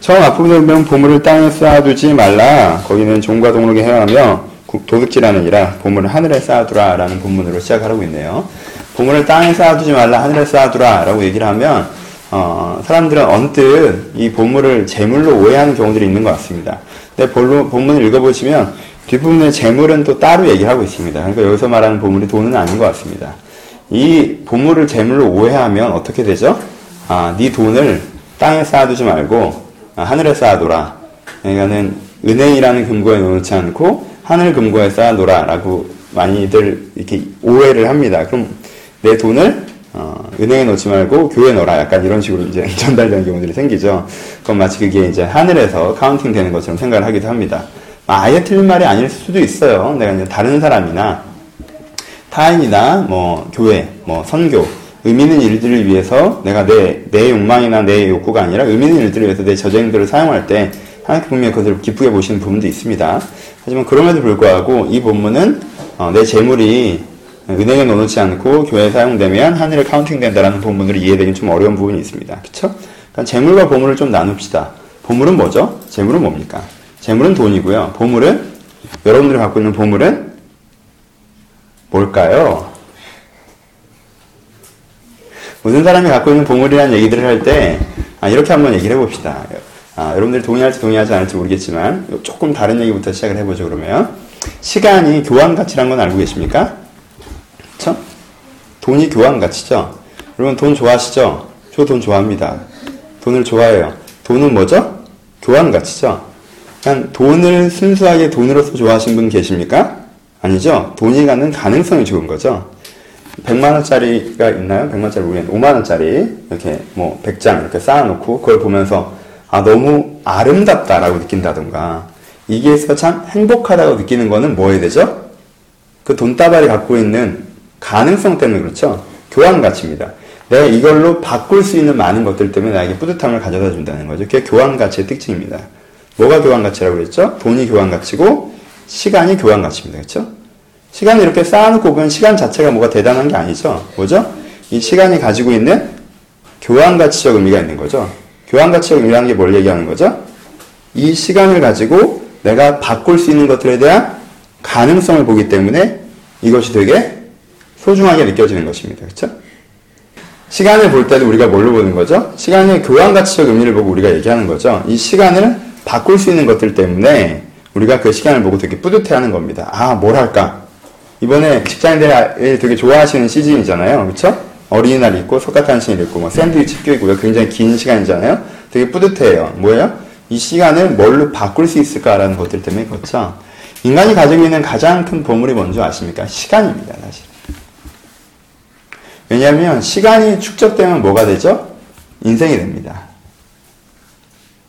처음 보면 보물을 땅에 쌓아두지 말라. 거기는 종과 동록에 행하며 도둑질하느니라 보물을 하늘에 쌓아두라 라는 본문으로 시작하고 있네요. 보물을 땅에 쌓아두지 말라 하늘에 쌓아두라 라고 얘기를 하면 어, 사람들은 언뜻 이 보물을 재물로 오해하는 경우들이 있는 것 같습니다. 근데 본문을 읽어보시면 뒷부분에 재물은 또 따로 얘기하고 있습니다. 그러니까 여기서 말하는 보물이 돈은 아닌 것 같습니다. 이 보물을 재물로 오해하면 어떻게 되죠? 아, 네 돈을 땅에 쌓아두지 말고 아, 하늘에 쌓아둬라. 그러니까는 은행이라는 금고에 넣지 않고 하늘 금고에 쌓아놓으라라고 많이들 이렇게 오해를 합니다. 그럼 내 돈을 어, 은행에 넣지 말고 교회에 넣어라. 약간 이런 식으로 이제 전달되는 경우들이 생기죠. 그건 마치 그게 이제 하늘에서 counting 되는 것처럼 생각을 하기도 합니다. 아예 틀린 말이 아닐 수도 있어요. 내가 이제 다른 사람이나 타인이나 뭐 교회, 뭐 선교, 의미 있는 일들을 위해서 내가 내, 내 욕망이나 내 욕구가 아니라 의미 있는 일들을 위해서 내 저쟁들을 사용할 때 하나님 분명히 그것을 기쁘게 보시는 부분도 있습니다. 하지만 그럼에도 불구하고 이 본문은 어, 내 재물이 은행에 넣어놓지 않고 교회에 사용되면 하늘에 카운팅된다라는 본문으로 이해되기 좀 어려운 부분이 있습니다. 그쵸? 그러니까 재물과 보물을 좀 나눕시다. 보물은 뭐죠? 재물은 뭡니까? 재물은 돈이고요. 보물은 여러분들이 갖고 있는 보물은 뭘까요? 모든 사람이 갖고 있는 보물이라는 얘기들을 할 때, 아, 이렇게 한번 얘기를 해봅시다. 아, 여러분들이 동의할지 동의하지 않을지 모르겠지만, 조금 다른 얘기부터 시작을 해보죠, 그러면. 시간이 교환 가치란 건 알고 계십니까? 그쵸? 돈이 교환 가치죠? 여러분 돈 좋아하시죠? 저 돈 좋아합니다. 돈을 좋아해요. 돈은 뭐죠? 교환 가치죠? 그냥 돈을 순수하게 돈으로서 좋아하신 분 계십니까? 아니죠? 돈이 가는 가능성이 좋은 거죠. 100만 원짜리가 있나요? 100만 원짜리 모르겠는데, 5만 원짜리, 이렇게 뭐, 100장 이렇게 쌓아놓고, 그걸 보면서, 아, 너무 아름답다라고 느낀다던가, 이게 있어 참 행복하다고 느끼는 거는 뭐 해야 되죠? 그 돈다발이 갖고 있는 가능성 때문에 그렇죠? 교환 가치입니다. 내가 이걸로 바꿀 수 있는 많은 것들 때문에 나에게 뿌듯함을 가져다 준다는 거죠. 그게 교환 가치의 특징입니다. 뭐가 교환 가치라고 그랬죠? 돈이 교환 가치고, 시간이 교환 가치입니다. 그렇죠? 시간을 이렇게 쌓아놓고 보면 시간 자체가 뭐가 대단한 게 아니죠. 뭐죠? 이 시간이 가지고 있는 교환 가치적 의미가 있는 거죠. 교환 가치적 의미라는 게 뭘 얘기하는 거죠? 이 시간을 가지고 내가 바꿀 수 있는 것들에 대한 가능성을 보기 때문에 이것이 되게 소중하게 느껴지는 것입니다. 그렇죠? 시간을 볼 때도 우리가 뭘로 보는 거죠? 시간의 교환 가치적 의미를 보고 우리가 얘기하는 거죠. 이 시간을 바꿀 수 있는 것들 때문에 우리가 그 시간을 보고 되게 뿌듯해하는 겁니다. 아, 뭘 할까? 이번에 직장인들이 되게 좋아하시는 시즌이잖아요. 그쵸? 어린이날 있고, 석가탄신일 있고, 뭐 샌드위치 끼고요. 굉장히 긴 시간이잖아요. 되게 뿌듯해요. 뭐예요? 이 시간을 뭘로 바꿀 수 있을까라는 것들 때문에 그렇죠. 인간이 가지고 있는 가장 큰 보물이 뭔지 아십니까? 시간입니다, 사실. 왜냐하면 시간이 축적되면 뭐가 되죠? 인생이 됩니다.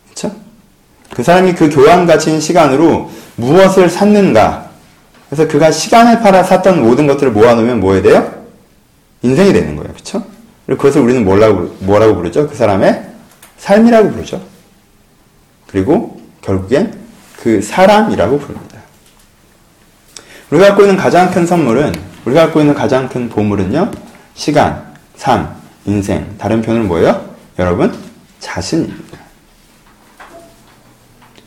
그렇죠? 그 사람이 그 교환 가치인 시간으로 무엇을 샀는가? 그래서 그가 시간을 팔아 샀던 모든 것들을 모아놓으면 뭐 해야 돼요? 인생이 되는 거예요. 그쵸? 그리고 그것을 우리는 뭐라고, 뭐라고 부르죠? 그 사람의 삶이라고 부르죠. 그리고 결국엔 그 사람이라고 부릅니다. 우리가 갖고 있는 가장 큰 선물은, 우리가 갖고 있는 가장 큰 보물은요, 시간, 삶, 인생. 다른 표현은 뭐예요? 여러분, 자신입니다.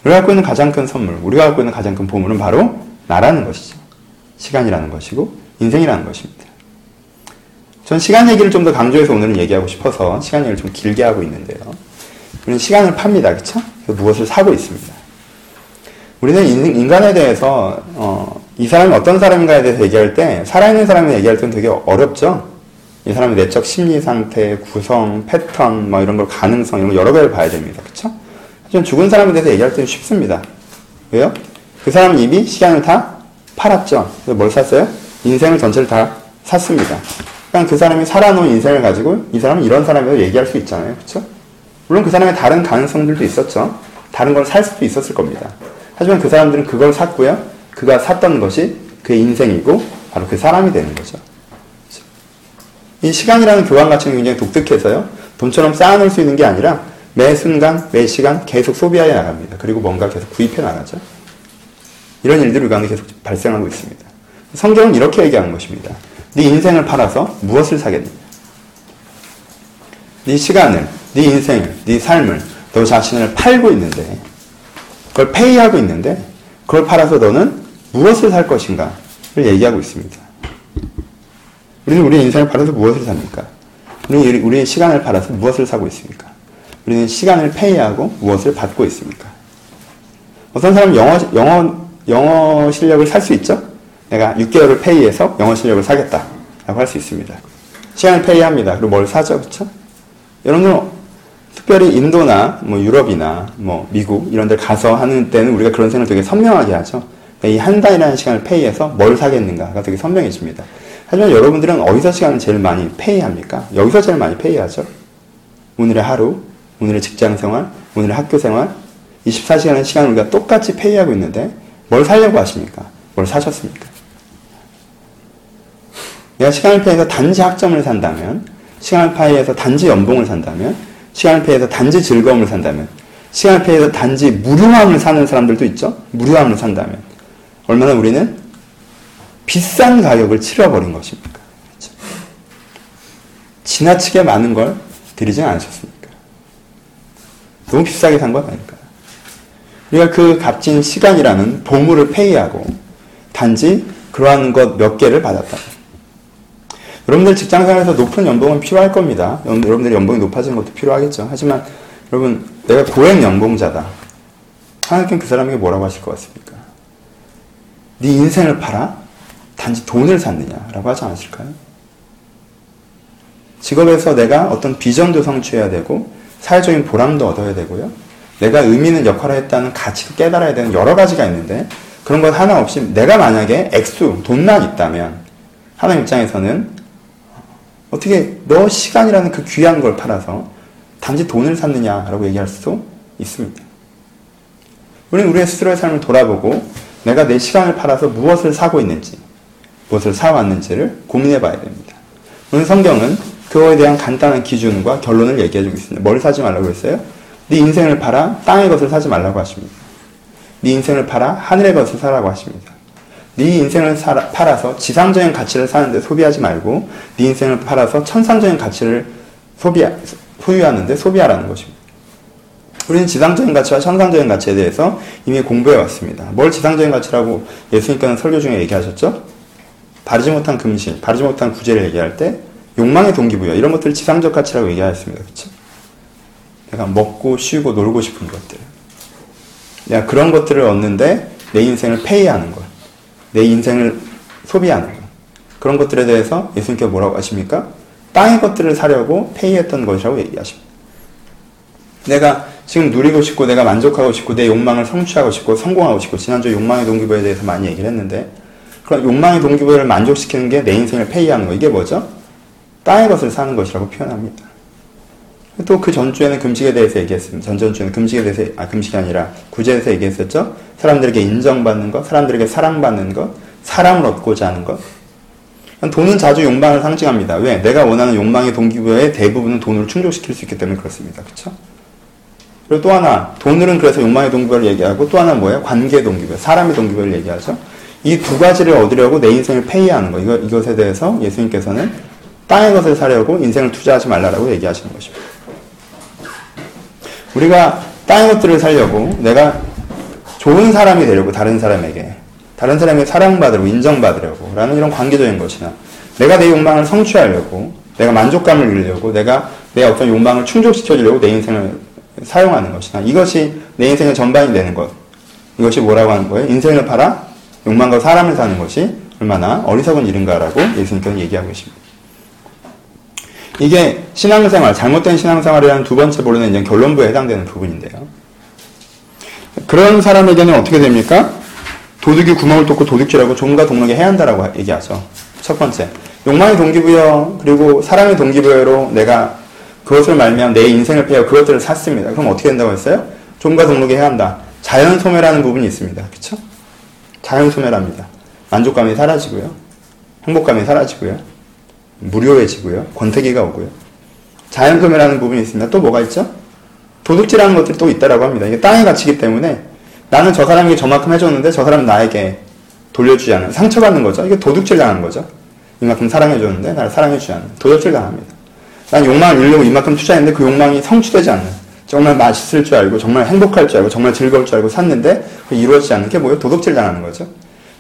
우리가 갖고 있는 가장 큰 선물, 우리가 갖고 있는 가장 큰 보물은 바로 나라는 것이죠. 시간이라는 것이고 인생이라는 것입니다. 전 시간 얘기를 좀 더 강조해서 오늘은 얘기하고 싶어서 시간 얘기를 좀 길게 하고 있는데요. 우리는 시간을 팝니다. 그쵸? 무엇을 사고 있습니다. 우리는 인간에 대해서 어, 이 사람이 어떤 사람인가에 대해서 얘기할 때 살아있는 사람을 얘기할 때는 되게 어렵죠. 이 사람의 내적 심리 상태, 구성, 패턴, 뭐 이런 걸 가능성 이런 거 여러 개를 봐야 됩니다. 그렇죠? 하지만 죽은 사람에 대해서 얘기할 때는 쉽습니다. 왜요? 그 사람은 이미 시간을 다 팔았죠. 뭘 샀어요? 인생을 전체를 다 샀습니다. 그러니까 그 사람이 살아놓은 인생을 가지고 이 사람은 이런 사람이라고 얘기할 수 있잖아요. 그렇죠? 물론 그 사람의 다른 가능성들도 있었죠. 다른 걸 살 수도 있었을 겁니다. 하지만 그 사람들은 그걸 샀고요. 그가 샀던 것이 그의 인생이고 바로 그 사람이 되는 거죠. 이 시간이라는 교환 가치는 굉장히 독특해서요. 돈처럼 쌓아놓을 수 있는 게 아니라 매 순간, 매 시간 계속 소비하여 나갑니다. 그리고 뭔가 계속 구입해 나가죠. 이런 일들이 우리 가운데 계속 발생하고 있습니다. 성경은 이렇게 얘기하는 것입니다. 네 인생을 팔아서 무엇을 사겠느냐? 네 시간을, 네 인생을, 네 삶을 너 자신을 팔고 있는데, 그걸 페이하고 있는데, 그걸 팔아서 너는 무엇을 살 것인가를 얘기하고 있습니다. 우리는 우리의 인생을 팔아서 무엇을 삽니까? 우리는 우리의 시간을 팔아서 무엇을 사고 있습니까? 우리는 시간을 페이하고 무엇을 받고 있습니까? 어떤 사람은 영어, 영어, 영어 실력을 살 수 있죠? 내가 6개월을 페이해서 영어 실력을 사겠다. 라고 할 수 있습니다. 시간을 페이합니다. 그리고 뭘 사죠? 그쵸? 여러분들, 특별히 인도나 뭐 유럽이나 뭐 미국 이런 데 가서 하는 때는 우리가 그런 생각을 되게 선명하게 하죠. 그러니까 이한 달이라는 시간을 페이해서 뭘 사겠는가가 되게 선명해집니다. 하지만 여러분들은 어디서 시간을 제일 많이 페이합니까? 여기서 제일 많이 페이하죠. 오늘의 하루, 오늘의 직장 생활, 오늘의 학교 생활, 24시간의 시간을 우리가 똑같이 페이하고 있는데 뭘 살려고 하십니까? 뭘 사셨습니까? 내가 시간을 페이해서 단지 학점을 산다면, 시간을 페이해서 단지 연봉을 산다면, 시간을 페이해서 단지 즐거움을 산다면, 시간을 페이해서 단지 무료함을 사는 사람들도 있죠? 무료함을 산다면, 얼마나 우리는 비싼 가격을 치러버린 것입니까? 그렇죠? 지나치게 많은 걸 드리지 않으셨습니까? 너무 비싸게 산 건 아닐까요? 우리가 그 값진 시간이라는 보물을 페이하고 단지 그러한 것 몇 개를 받았다. 여러분들 직장생활에서 높은 연봉은 필요할 겁니다. 여러분들의 연봉이 높아지는 것도 필요하겠죠. 하지만 여러분 내가 고액 연봉자다. 하나님 그 사람에게 뭐라고 하실 것 같습니까? 네 인생을 팔아? 단지 돈을 샀느냐라고 하지 않았을까요? 직업에서 내가 어떤 비전도 성취해야 되고 사회적인 보람도 얻어야 되고요. 내가 의미 있는 역할을 했다는 가치도 깨달아야 되는 여러 가지가 있는데 그런 것 하나 없이 내가 만약에 액수, 돈만 있다면 하나님 입장에서는 어떻게 너 시간이라는 그 귀한 걸 팔아서 단지 돈을 샀느냐라고 얘기할 수도 있습니다. 우리는 우리의 스스로의 삶을 돌아보고 내가 내 시간을 팔아서 무엇을 사고 있는지 무엇을 사왔는지를 고민해 봐야 됩니다. 오늘 성경은 그거에 대한 간단한 기준과 결론을 얘기해 주고 있습니다. 뭘 사지 말라고 했어요? 네 인생을 팔아 땅의 것을 사지 말라고 하십니다. 네 인생을 팔아 하늘의 것을 사라고 하십니다. 네 인생을 살아, 팔아서 지상적인 가치를 사는데 소비하지 말고 네 인생을 팔아서 천상적인 가치를 소비 소유하는데 소비하라는 것입니다. 우리는 지상적인 가치와 천상적인 가치에 대해서 이미 공부해 왔습니다. 뭘 지상적인 가치라고 예수님께서는 설교 중에 얘기하셨죠? 바르지 못한 금실, 바르지 못한 구제를 얘기할 때 욕망의 동기부여 이런 것들을 지상적 가치라고 얘기하였습니다. 그렇죠? 내가 먹고 쉬고 놀고 싶은 것들. 내가 그런 것들을 얻는데 내 인생을 페이하는 것. 내 인생을 소비하는 것. 그런 것들에 대해서 예수님께서 뭐라고 하십니까? 땅의 것들을 사려고 페이했던 것이라고 얘기하십니다. 내가 지금 누리고 싶고 내가 만족하고 싶고 내 욕망을 성취하고 싶고 성공하고 싶고 지난주 욕망의 동기부여에 대해서 많이 얘기를 했는데 그런 욕망의 동기부여를 만족시키는 게 내 인생을 페이하는 거. 이게 뭐죠? 땅의 것을 사는 것이라고 표현합니다. 또 그 전주에는 금식에 대해서 얘기했습니다. 전전주에는 금식에 대해서, 아, 금식이 아니라 구제에 대해서 얘기했었죠? 사람들에게 인정받는 것, 사람들에게 사랑받는 것, 사랑을 얻고자 하는 것. 돈은 자주 욕망을 상징합니다. 왜? 내가 원하는 욕망의 동기부여의 대부분은 돈으로 충족시킬 수 있기 때문에 그렇습니다. 그쵸? 그리고 또 하나, 돈으로는 그래서 욕망의 동기부여를 얘기하고 또 하나 뭐예요? 관계 동기부여, 사람의 동기부여를 얘기하죠? 이 두 가지를 얻으려고 내 인생을 거. 이거, 이것에 대해서 예수님께서는 땅의 것을 사려고 인생을 투자하지 말라라고 얘기하시는 것입니다. 우리가 땅의 것들을 살려고 내가 좋은 사람이 되려고 다른 사람에게 다른 사람에게 사랑받으려고 인정받으려고 라는 이런 관계적인 것이나 내가 내 욕망을 성취하려고 내가 만족감을 누리려고 내가 내 어떤 욕망을 충족시켜주려고 내 인생을 사용하는 것이나 이것이 내 인생의 전반이 되는 것 이것이 뭐라고 하는 거예요? 인생을 팔아 욕망과 사람을 사는 것이 얼마나 어리석은 일인가라고 예수님께서 얘기하고 계십니다. 이게 신앙생활, 잘못된 신앙생활이라는 두 번째 본론의 이제 결론부에 해당되는 부분인데요. 그런 사람에게는 어떻게 됩니까? 도둑이 구멍을 뚫고 도둑질하고 종과 동록에 해야 한다라고 얘기하죠. 첫 번째. 욕망의 동기부여, 그리고 사랑의 동기부여로 내가 그것을 말면 내 인생을 패여 그것들을 샀습니다. 그럼 어떻게 된다고 했어요? 종과 동록에 해야 한다. 자연 소멸하는 부분이 있습니다. 그쵸? 자연 소멸합니다. 만족감이 사라지고요. 행복감이 사라지고요. 무료해지고요. 권태기가 오고요. 자연 소멸하는 부분이 있습니다. 또 뭐가 있죠? 도둑질하는 것들이 또 있다라고 합니다. 이게 땅의 가치이기 때문에 나는 저 사람에게 저만큼 해줬는데 저 사람은 나에게 돌려주지 않는 상처받는 거죠. 이게 도둑질 당하는 거죠. 이만큼 사랑해줬는데 나를 사랑해주지 않는 도둑질 당합니다. 난 욕망을 누리려고 이만큼 투자했는데 그 욕망이 성취되지 않는 정말 맛있을 줄 알고 정말 행복할 줄 알고 정말 즐거울 줄 알고 샀는데 이루어지지 않는 게 뭐예요? 도둑질 당하는 거죠.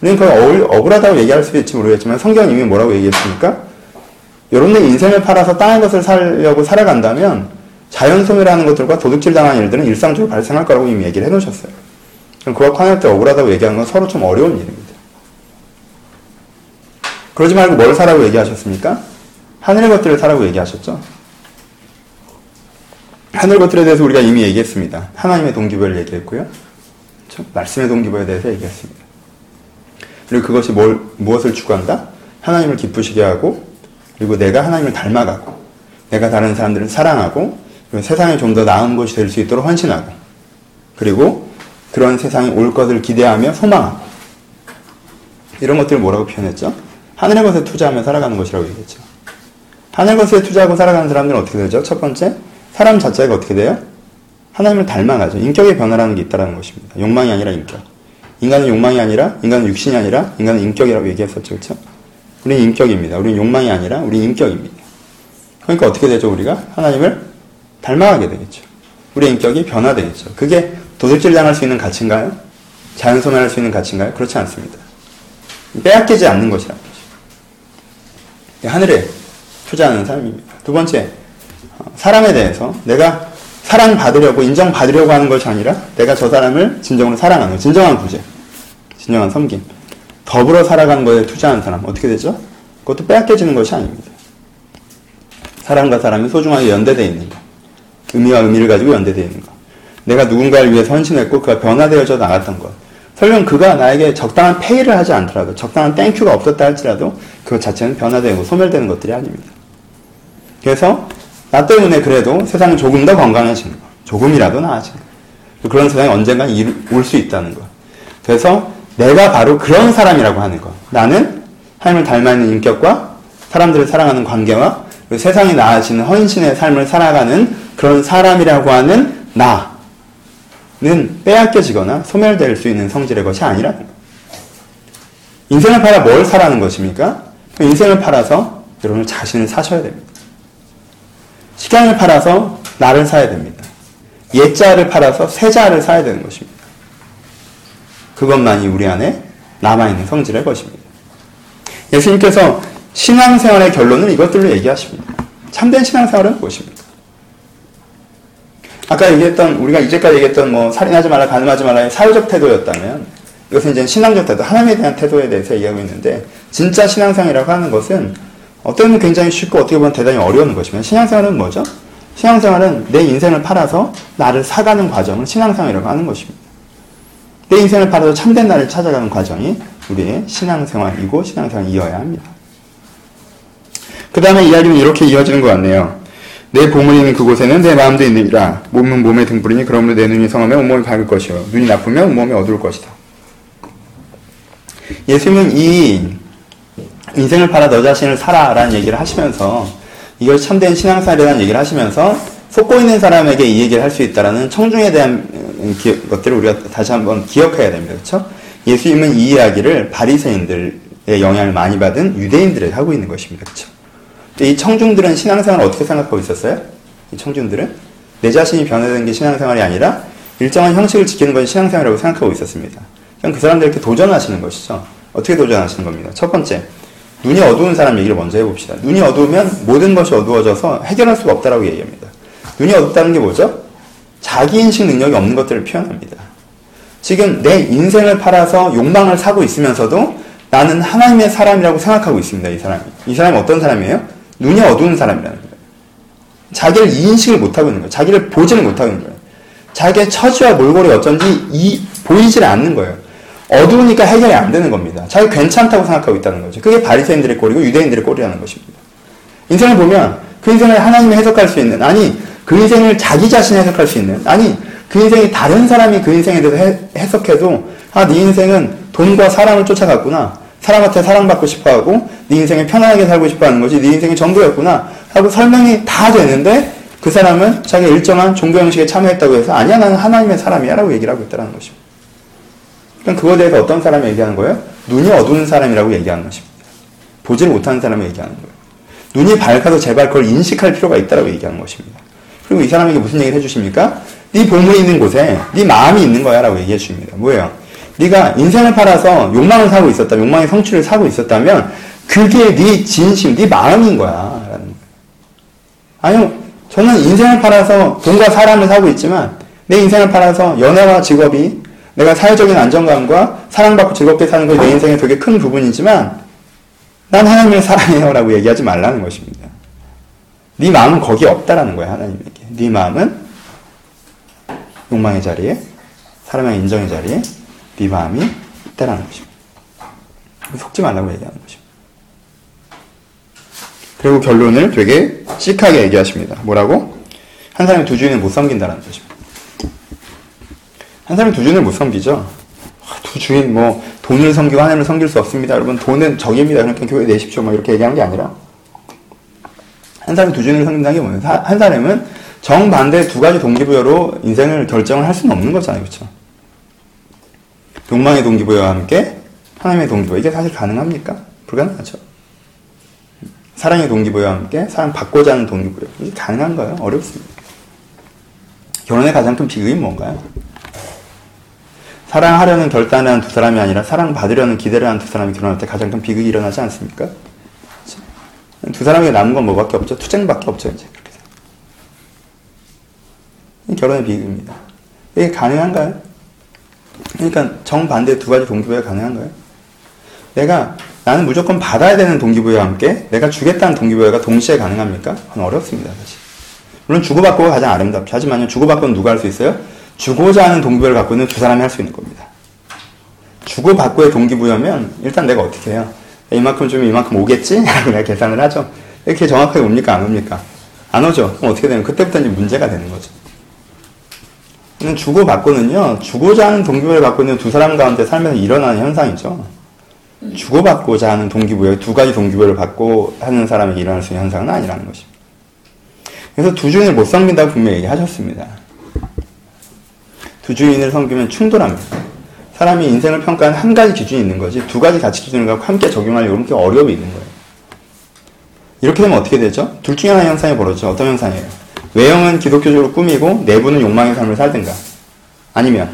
우리는 그걸 억울하다고 얘기할 수도 있지 모르겠지만 성경은 이미 뭐라고 얘기했습니까? 여러분들 인생을 팔아서 땅의 것을 살려고 살아간다면 자연소멸하는 것들과 도둑질 당하는 일들은 일상적으로 발생할 거라고 이미 얘기를 해놓으셨어요. 그럼 그와 관할 때 억울하다고 얘기하는 건 서로 좀 어려운 일입니다. 그러지 말고 뭘 사라고 얘기하셨습니까? 하늘의 것들을 사라고 얘기하셨죠? 하늘 것들에 대해서 우리가 이미 얘기했습니다. 하나님의 동기부여를 얘기했고요. 말씀의 동기부여에 대해서 얘기했습니다. 그리고 그것이 뭘, 무엇을 추구한다? 하나님을 기쁘시게 하고, 그리고 내가 하나님을 닮아가고, 내가 다른 사람들을 사랑하고, 그리고 세상에 좀 더 나은 것이 될 수 있도록 헌신하고, 그리고 그런 세상이 올 것을 기대하며 소망하고, 이런 것들을 뭐라고 표현했죠? 하늘의 것에 투자하며 살아가는 것이라고 얘기했죠. 하늘 것에 투자하고 살아가는 사람들은 어떻게 되죠? 첫 번째, 사람 자체가 어떻게 돼요? 하나님을 닮아가죠. 인격의 변화라는 게 있다는 것입니다. 욕망이 아니라 인격. 인간은 욕망이 아니라, 인간은 육신이 아니라, 인간은 인격이라고 얘기했었죠. 그렇죠? 우리는 인격입니다. 우리는 욕망이 아니라, 우리는 인격입니다. 그러니까 어떻게 되죠, 우리가? 하나님을 닮아가게 되겠죠. 우리의 인격이 변화되겠죠. 그게 도둑질 당할 수 있는 가치인가요? 자연소멸할 수 있는 가치인가요? 그렇지 않습니다. 빼앗기지 않는 것이라는 거죠. 하늘에 투자하는 삶입니다. 두 번째, 사람에 대해서 내가 사랑받으려고 인정받으려고 하는 것이 아니라 내가 저 사람을 진정으로 사랑하는 진정한 구제, 진정한 섬김. 더불어 살아가는 것에 투자하는 사람 어떻게 되죠? 그것도 빼앗겨지는 것이 아닙니다. 사람과 사람이 소중하게 연대되어 있는 것. 의미와 의미를 가지고 연대되어 있는 것. 내가 누군가를 위해 헌신했고 그가 변화되어져 나갔던 것. 설령 그가 나에게 적당한 페이를 하지 않더라도 적당한 땡큐가 없었다 할지라도 그 자체는 변화되고 소멸되는 것들이 아닙니다. 그래서 나 때문에 그래도 세상이 조금 더 건강해지는 거. 조금이라도 나아지는 거. 그런 세상이 언젠가 올수 있다는 거. 그래서 내가 바로 그런 사람이라고 하는 거. 나는 하나님을 닮아 있는 인격과 사람들을 사랑하는 관계와 세상이 나아지는 헌신의 삶을 살아가는 그런 사람이라고 하는 나는 빼앗겨지거나 소멸될 수 있는 성질의 것이 아니라는 거. 인생을 팔아 뭘 사라는 것입니까? 인생을 팔아서 여러분 자신을 사셔야 됩니다. 시간을 팔아서 나를 사야 됩니다. 옛자를 팔아서 새자를 사야 되는 것입니다. 그것만이 우리 안에 남아있는 성질의 것입니다. 예수님께서 신앙생활의 결론은 이것들로 얘기하십니다. 참된 신앙생활은 무엇입니까? 아까 얘기했던, 우리가 이제까지 얘기했던 뭐, 살인하지 말라, 가늠하지 말라의 사회적 태도였다면, 이것은 이제 신앙적 태도, 하나님에 대한 태도에 대해서 얘기하고 있는데, 진짜 신앙생활이라고 하는 것은 어떤 면 굉장히 쉽고 어떻게 보면 대단히 어려운 것이면 신앙생활은 뭐죠? 신앙생활은 내 인생을 팔아서 나를 사가는 과정을 신앙생활이라고 하는 것입니다. 내 인생을 팔아서 참된 나를 찾아가는 과정이 우리의 신앙생활이고 신앙생활이어야 합니다. 그 다음에 이야기는 이렇게 이어지는 것 같네요. 내 보물이 있는 그곳에는 내 마음도 있느니라. 몸은 몸의 등불이니 그러므로 내 눈이 성하면 온몸이 밝을 것이요. 눈이 나쁘면 온몸이 어두울 것이다. 예수님은 이 인생을 팔아 너 자신을 살아라는 얘기를 하시면서 이걸 참된 신앙생활이라는 얘기를 하시면서 속고 있는 사람에게 이 얘기를 할 수 있다라는 청중에 대한 기, 것들을 우리가 다시 한번 기억해야 됩니다. 그렇죠? 예수님은 이 이야기를 바리새인들의 영향을 많이 받은 유대인들에게 하고 있는 것입니다. 그렇죠? 이 청중들은 신앙생활을 어떻게 생각하고 있었어요? 이 청중들은 내 자신이 변화된 게 신앙생활이 아니라 일정한 형식을 지키는 것이 신앙생활이라고 생각하고 있었습니다. 그냥 그 사람들에게 도전하시는 것이죠. 어떻게 도전하시는 겁니다. 첫 번째, 눈이 어두운 사람 얘기를 먼저 해봅시다. 눈이 어두우면 모든 것이 어두워져서 해결할 수가 없다라고 얘기합니다. 눈이 어둡다는 게 뭐죠? 자기인식 능력이 없는 것들을 표현합니다. 지금 내 인생을 팔아서 욕망을 사고 있으면서도 나는 하나님의 사람이라고 생각하고 있습니다. 이 사람이. 이 사람이 어떤 사람이에요? 눈이 어두운 사람이라는 거예요. 자기를 인식을 못하고 있는 거예요. 자기를 보지를 못하고 있는 거예요. 자기의 처지와 몰골이 어쩐지 이, 보이질 않는 거예요. 어두우니까 해결이 안 되는 겁니다. 자기 괜찮다고 생각하고 있다는 거죠. 그게 바리새인들의 꼴이고 유대인들의 꼴이라는 것입니다. 인생을 보면 그 인생을 하나님이 해석할 수 있는 아니 그 인생을 자기 자신이 해석할 수 있는 아니 그 인생이 다른 사람이 그 인생에 대해서 해, 해석해도 아 네 인생은 돈과 사랑을 쫓아갔구나 사람한테 사랑받고 싶어하고 네 인생에 편안하게 살고 싶어하는 것이 네 인생의 전부였구나 하고 설명이 다 되는데 그 사람은 자기 일정한 종교 형식에 참여했다고 해서 아니야 나는 하나님의 사람이야 라고 얘기를 하고 있다는 것입니다. 그럼 그거에 대해서 어떤 사람이 얘기하는 거예요? 눈이 어두운 사람이라고 얘기하는 것입니다. 보지를 못하는 사람이 얘기하는 거예요. 눈이 밝아서 제발 그걸 인식할 필요가 있다고 얘기하는 것입니다. 그리고 이 사람에게 무슨 얘기를 해주십니까? 네 보물이 있는 곳에 네 마음이 있는 거야라고 얘기해 주십니다. 뭐예요? 네가 인생을 팔아서 욕망을 사고 있었다, 욕망의 성취를 사고 있었다면 그게 네 진심, 네 마음인 거야라는. 아니요, 저는 인생을 팔아서 돈과 사람을 사고 있지만 내 인생을 팔아서 연애와 직업이 내가 사회적인 안정감과 사랑받고 즐겁게 사는 것이 내 인생의 되게 큰 부분이지만 난 하나님을 사랑해요라고 얘기하지 말라는 것입니다. 네 마음은 거기에 없다라는 거예요 하나님에게. 네 마음은 욕망의 자리에 사람의 인정의 자리에 네 마음이 있다라는 것입니다. 속지 말라고 얘기하는 것입니다. 그리고 결론을 되게 씩하게 얘기하십니다. 뭐라고? 한 사람이 두 주인을 못 섬긴다는 것입니다. 한 사람이 두 주인을 못 섬기죠. 두 주인 뭐 돈을 섬기고 하나님을 섬길 수 없습니다. 여러분 돈은 적입니다. 그러니까 교회 내십시오. 뭐 이렇게 얘기하는 게 아니라 한 사람이 두 주인을 섬긴다는 게 뭐예요? 한 사람은 정반대 두 가지 동기부여로 인생을 결정을 할 수는 없는 거잖아요. 그렇죠? 욕망의 동기부여와 함께 하나님의 동기부여. 이게 사실 가능합니까? 불가능하죠. 사랑의 동기부여와 함께 사랑 받고자 하는 동기부여. 이게 가능한가요? 어렵습니다. 결혼의 가장 큰 비극이 뭔가요? 사랑하려는 결단을 한 두 사람이 아니라 사랑받으려는 기대를 한 두 사람이 결혼할 때 가장 큰 비극이 일어나지 않습니까? 두 사람에게 남은 건 뭐밖에 없죠? 투쟁밖에 없죠, 이제. 그렇게 결혼의 비극입니다. 이게 가능한가요? 그러니까 정반대 두 가지 동기부여가 가능한가요? 내가 나는 무조건 받아야 되는 동기부여와 함께 내가 주겠다는 동기부여가 동시에 가능합니까? 어렵습니다, 사실. 물론 주고받고가 가장 아름답죠. 하지만요, 주고받고는 누가 할 수 있어요? 주고자 하는 동기부여를 갖고 있는 두 사람이 할 수 있는 겁니다. 주고받고의 동기부여면 일단 내가 어떻게 해요? 이만큼 주면 이만큼 오겠지? 라고 내가 계산을 하죠. 이렇게 정확하게 옵니까? 안 옵니까? 안 오죠. 그럼 어떻게 되면 그때부터 이제 문제가 되는 거죠. 주고받고는요, 주고자 하는 동기부여를 갖고 있는 두 사람 가운데 삶에서 일어나는 현상이죠. 주고받고자 하는 동기부여, 두 가지 동기부여를 받고 하는 사람이 일어날 수 있는 현상은 아니라는 것입니다. 그래서 두 주인을 못 섬긴다고 분명히 얘기하셨습니다. 두 주인을 섬기면 충돌합니다. 사람이 인생을 평가하는 한 가지 기준이 있는 거지 두 가지 가치 기준을 갖고 함께 적용하려고 이렇게 어려움이 있는 거예요. 이렇게 되면 어떻게 되죠? 둘 중에 하나의 현상이 벌어지죠. 어떤 현상이에요? 외형은 기독교적으로 꾸미고 내부는 욕망의 삶을 살든가 아니면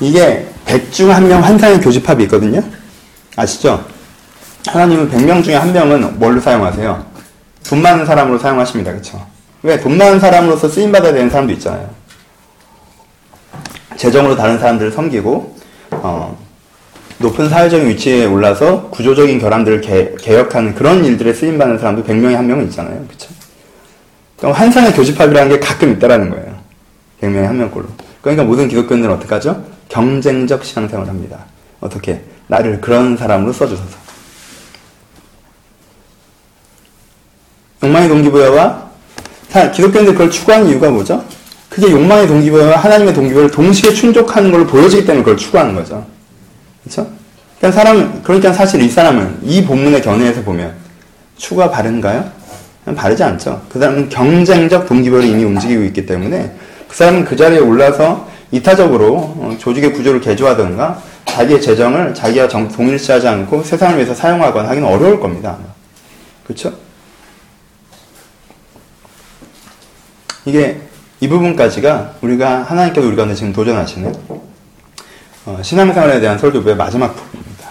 이게 100 중 한 명 환상의 교집합이 있거든요. 아시죠? 하나님은 100명 중에 한 명은 뭘로 사용하세요? 돈 많은 사람으로 사용하십니다. 그렇죠? 왜? 돈 많은 사람으로서 쓰임받아야 되는 사람도 있잖아요. 재정으로 다른 사람들을 섬기고 어, 높은 사회적인 위치에 올라서 구조적인 결함들을 개, 개혁하는 그런 일들에 쓰임받는 사람도 100명에 한 명은 있잖아요. 그렇죠? 그러니까 환상의 교집합이라는 게 가끔 있다라는 거예요. 100명에 한 명꼴로. 그러니까 모든 기독교인들은 어떻게 하죠? 경쟁적 신앙생활을 합니다. 어떻게? 나를 그런 사람으로 써주셔서. 욕망의 동기부여와 기독교인들 그걸 추구하는 이유가 뭐죠? 그게 욕망의 동기부여와 하나님의 동기부여를 동시에 충족하는 걸로 보여지기 때문에 그걸 추구하는 거죠. 그렇죠? 그러니까 사람 그러니까 사실 이 사람은 이 본문의 견해에서 보면 추구가 바른가요? 바르지 않죠. 그 사람은 경쟁적 동기부여를 이미 움직이고 있기 때문에 그 사람은 그 자리에 올라서 이타적으로 어, 조직의 구조를 개조하든가 자기의 재정을 자기와 정, 동일시하지 않고 세상을 위해서 사용하거나 하기는 어려울 겁니다. 그렇죠? 이게 이 부분까지가 우리가 하나님께서 우리 가운데 지금 도전하시는 어, 신앙생활에 대한 설교부의 마지막 부분입니다.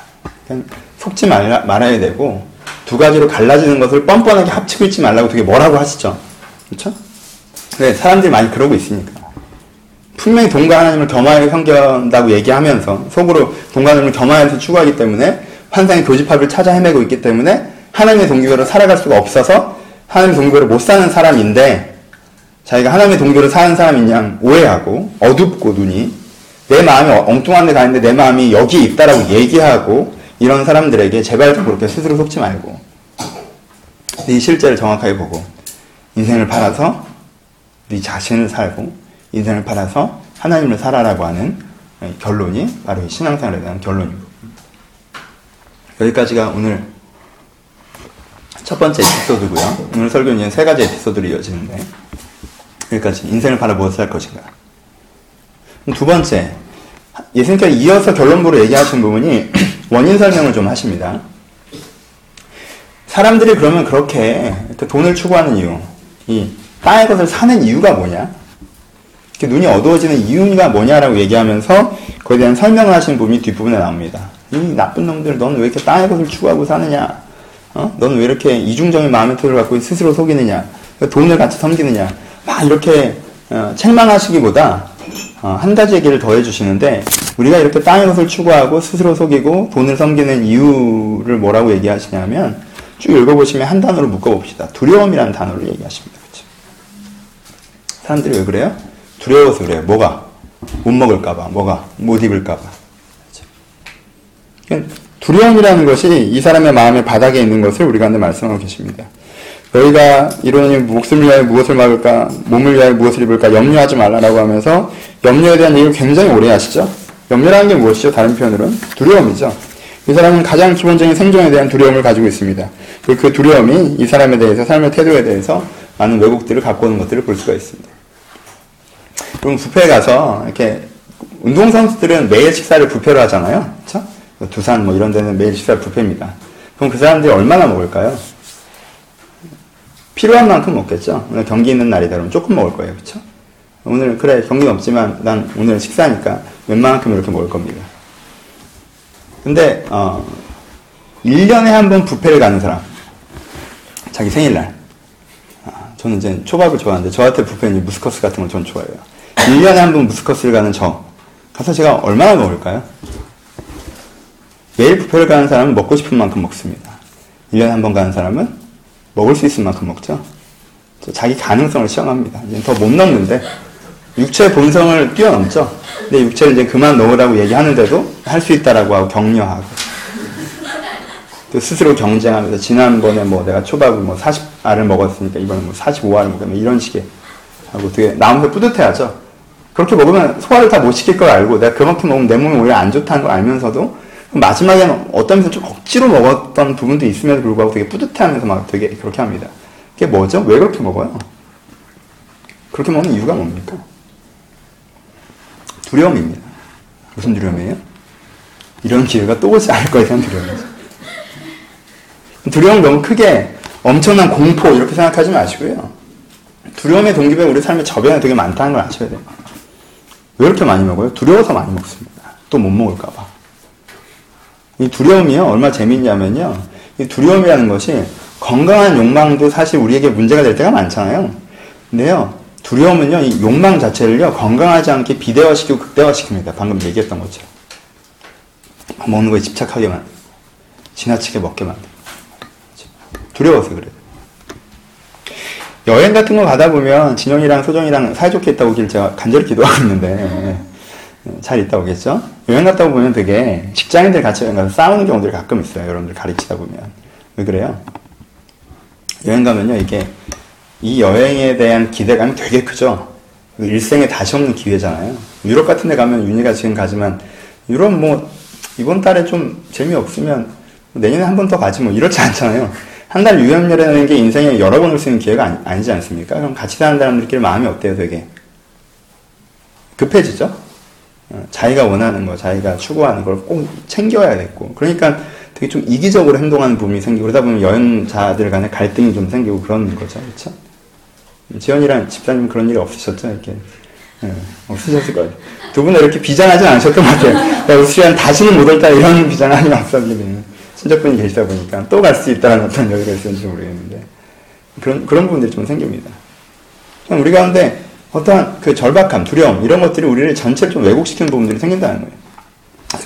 속지 말라, 말아야 되고 두 가지로 갈라지는 것을 뻔뻔하게 합치고 있지 말라고 되게 뭐라고 하시죠. 그렇죠? 네, 사람들이 많이 그러고 있으니까. 분명히 동과 하나님을 겸하여 섬긴다고 얘기하면서 속으로 동과 하나님을 겸하여서 추구하기 때문에 환상의 교집합을 찾아 헤매고 있기 때문에 하나님의 동기별로 살아갈 수가 없어서 하나님의 동기별로 못 사는 사람인데 자기가 하나님의 동교를 사는 사람인 양 오해하고 어둡고 눈이 내 마음이 엉뚱한 데 가는데 내 마음이 여기에 있다라고 얘기하고 이런 사람들에게 제발 좀 그렇게 스스로 속지 말고 네 실제를 정확하게 보고 인생을 팔아서 네 자신을 살고 인생을 팔아서 하나님을 살아라고 하는 결론이 바로 이 신앙생활에 대한 결론입니다. 여기까지가 오늘 첫 번째 에피소드고요. 오늘 설교는 세 가지 에피소드로 이어지는데 여기까지 인생을 바라 무엇을 할 것인가. 두 번째, 예수님께서 이어서 결론부로 얘기하신 부분이 원인 설명을 좀 하십니다. 사람들이 그러면 그렇게 돈을 추구하는 이유, 이 땅의 것을 사는 이유가 뭐냐? 눈이 어두워지는 이유가 뭐냐라고 얘기하면서 거기에 대한 설명을 하시는 부분이 뒷부분에 나옵니다. 이 나쁜 놈들, 너는 왜 이렇게 땅의 것을 추구하고 사느냐? 어? 너는 왜 이렇게 이중적인 마음의 토를 갖고 스스로 속이느냐? 돈을 같이 섬기느냐? 막 이렇게 어, 책망하시기보다 어, 한 가지 얘기를 더 해 주시는데 우리가 이렇게 땅의 것을 추구하고 스스로 속이고 돈을 섬기는 이유를 뭐라고 얘기하시냐면 쭉 읽어보시면 한 단어로 묶어봅시다. 두려움이라는 단어를 얘기하십니다. 그렇죠? 사람들이 왜 그래요? 두려워서 그래요. 뭐가? 못 먹을까봐, 뭐가? 못 입을까봐. 그렇죠? 그러니까 두려움이라는 것이 이 사람의 마음의 바닥에 있는 것을 우리가 한테 말씀하고 계십니다. 너희가 이러니 목숨을 위하여 무엇을 막을까, 몸을 위하여 무엇을 입을까, 염려하지 말라라고 하면서 염려에 대한 얘기를 굉장히 오래 하시죠. 염려라는 게 무엇이죠? 다른 표현으로는 두려움이죠. 이 사람은 가장 기본적인 생존에 대한 두려움을 가지고 있습니다. 그 두려움이 이 사람에 대해서 삶의 태도에 대해서 많은 왜곡들을 갖고 오는 것들을 볼 수가 있습니다. 그럼 뷔페에 가서 이렇게 운동 선수들은 매일 식사를 뷔페로 하잖아요. 그렇죠? 두산 뭐 이런 데는 매일 식사 뷔페입니다. 그럼 그 사람들이 얼마나 먹을까요? 필요한 만큼 먹겠죠. 오늘 경기 있는 날이다 그러면 조금 먹을 거예요. 그렇죠? 오늘 그래 경기 없지만 난 오늘 식사니까 웬만큼 이렇게 먹을 겁니다. 근데 어 1년에 한번 뷔페를 가는 사람 자기 생일날 아, 저는 이제 초밥을 좋아하는데 저한테 뷔페는 무스커스 같은 걸 전 좋아해요. 1년에 한 번 무스커스를 가는 저 가서 제가 얼마나 먹을까요? 매일 뷔페를 가는 사람은 먹고 싶은 만큼 먹습니다. 1년에 한 번 가는 사람은 먹을 수 있을 만큼 먹죠. 자기 가능성을 시험합니다. 이제 더 못 넣는데 육체 본성을 뛰어넘죠. 근데 육체를 이제 그만 넣으라고 얘기하는데도 할 수 있다라고 하고 격려하고 또 스스로 경쟁하면서 지난번에 뭐 내가 초밥을 뭐 40알을 먹었으니까 이번에 뭐 45알을 먹겠 뭐 이런 식의 하고 되게 나오면서 뿌듯해하죠. 그렇게 먹으면 소화를 다 못 시킬 걸 알고 내가 그만큼 먹으면 내 몸이 오히려 안 좋다는 걸 알면서도 마지막에는 어떤 면서 좀 억지로 먹었던 부분도 있음에도 불구하고 되게 뿌듯해하면서 막 되게 그렇게 합니다. 그게 뭐죠? 왜 그렇게 먹어요? 그렇게 먹는 이유가 뭡니까? 두려움입니다. 무슨 두려움이에요? 이런 기회가 또 오지 않을 거에 대한 두려움이죠. 두려움 너무 크게 엄청난 공포 이렇게 생각하지 마시고요. 두려움의 동기부여 우리 삶의 저변에 되게 많다는 걸 아셔야 돼요. 왜 이렇게 많이 먹어요? 두려워서 많이 먹습니다. 또 못 먹을까봐. 이 두려움이요, 얼마 재밌냐면요. 이 두려움이라는 것이 건강한 욕망도 사실 우리에게 문제가 될 때가 많잖아요. 근데요, 두려움은요, 이 욕망 자체를요, 건강하지 않게 비대화시키고 극대화시킵니다. 방금 얘기했던 것처럼. 먹는 거에 집착하게 만 지나치게 먹게 만들 두려워서 그래요. 여행 같은 거 가다 보면 진영이랑 소정이랑 사이좋게 있다 오길 제가 간절히 기도하고 있는데 잘 있다 오겠죠? 여행 갔다 보면 되게 직장인들 같이 여행 가서 싸우는 경우들이 가끔 있어요. 여러분들 가르치다 보면. 왜 그래요? 여행 가면요, 이게 이 여행에 대한 기대감이 되게 크죠. 일생에 다시 없는 기회잖아요. 유럽 같은 데 가면 윤희가 지금 가지만 유럽 뭐 이번 달에 좀 재미없으면 내년에 한 번 더 가지 뭐 이렇지 않잖아요. 한 달 유연이라는 게 인생에 여러 번 올 수 있는 기회가 아니, 지 않습니까? 그럼 같이 사는 사람들끼리 마음이 어때요, 되게? 급해지죠? 어, 자기가 원하는 거, 자기가 추구하는 걸 꼭 챙겨야 됐고. 그러니까 되게 좀 이기적으로 행동하는 부분이 생기고, 그러다 보면 여행자들 간에 갈등이 좀 생기고 그런 거죠. 그렇죠? 지연이랑 집사님 그런 일이 없으셨죠? 이렇게. 네, 없으셨을 거예요. 두 분은 이렇게 비장하진 않으셨던 것 같아요. 우수한 다시는 못 올다 이런 비장함이 없었는데, 친척분이 계시다 보니까 또 갈 수 있다는 어떤 여유가 있었는지 모르겠는데, 그런, 그런 부분들이 좀 생깁니다. 우리 가운데 어떠한 그 절박함, 두려움, 이런 것들이 우리를 전체를 좀 왜곡시키는 부분들이 생긴다는 거예요.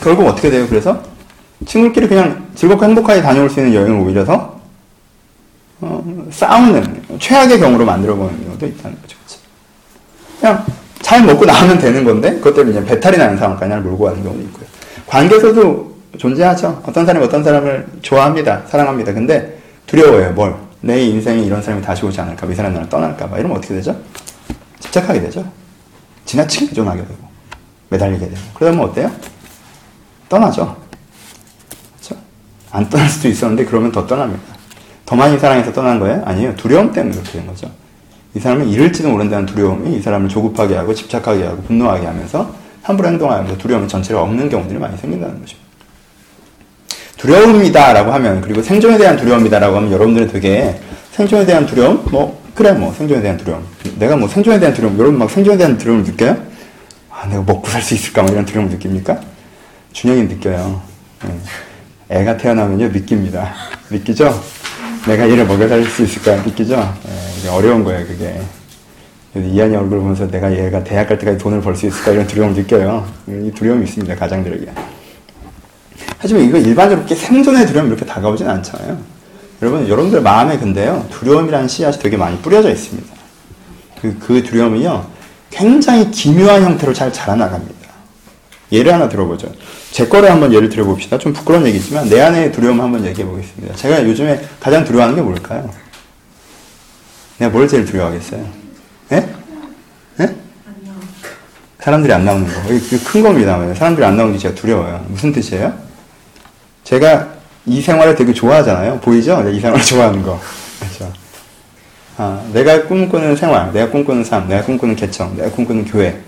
결국 어떻게 돼요? 그래서 친구끼리 그냥 즐겁고 행복하게 다녀올 수 있는 여행을 오히려 더 어, 싸우는 최악의 경우로 만들어보는 경우도 있다는 거죠. 그냥 잘 먹고 나오면 되는 건데 그것 때문에 이제 배탈이 나는 상황까지 몰고 가는 경우도 있고요. 관계에서도 존재하죠. 어떤 사람이 어떤 사람을 좋아합니다. 사랑합니다. 근데 두려워요. 뭘? 내 인생에 이런 사람이 다시 오지 않을까? 이 사람이 나를 떠날까 봐. 이러면 어떻게 되죠? 집착하게 되죠. 지나치게 의존하게 되고 매달리게 되고 그러면 어때요? 떠나죠. 그렇죠? 안 떠날 수도 있었는데 그러면 더 떠납니다. 더 많이 사랑해서 떠난 거예요? 아니에요. 두려움 때문에 그렇게 된 거죠. 이 사람은 잃을지도 모른다는 두려움이 이 사람을 조급하게 하고 집착하게 하고 분노하게 하면서 함부로 행동하면서 두려움이 전체를 없는 경우들이 많이 생긴다는 거죠. 두려움이다라고 하면 그리고 생존에 대한 두려움이다라고 하면 여러분들은 되게 생존에 대한 두려움 뭐 그래, 뭐, 생존에 대한 두려움. 내가 뭐 생존에 대한 두려움, 여러분 막 생존에 대한 두려움을 느껴요? 아, 내가 먹고 살 수 있을까? 뭐 이런 두려움을 느낍니까? 준영이 느껴요. 예. 애가 태어나면요, 느낍니다. 느끼죠? 내가 얘를 먹여 살릴 수 있을까? 느끼죠? 예, 어려운 거예요, 그게. 이한이 얼굴 보면서 내가 얘가 대학 갈 때까지 돈을 벌 수 있을까? 이런 두려움을 느껴요. 이 두려움이 있습니다, 가장들에게. 하지만 이거 일반적으로 생존의 두려움이 이렇게 다가오진 않잖아요. 여러분, 여러분들 마음에 근데요, 두려움이라는 씨앗이 되게 많이 뿌려져 있습니다. 그, 그 두려움이요, 굉장히 기묘한 형태로 잘 자라나갑니다. 예를 하나 들어보죠. 제 거를 한번 예를 들어봅시다. 좀 부끄러운 얘기지만, 내 안의 두려움 한번 얘기해 보겠습니다. 제가 요즘에 가장 두려워하는 게 뭘까요? 내가 뭘 제일 두려워하겠어요? 예? 예? 사람들이 안 나오는 거. 이게 큰 겁니다. 사람들이 안 나오는 게 제가 두려워요. 무슨 뜻이에요? 제가 이 생활을 되게 좋아하잖아요. 보이죠? 이 생활을 좋아하는 거. 그렇죠. 아, 내가 꿈꾸는 생활, 내가 꿈꾸는 삶, 내가 꿈꾸는 개청, 내가 꿈꾸는 교회,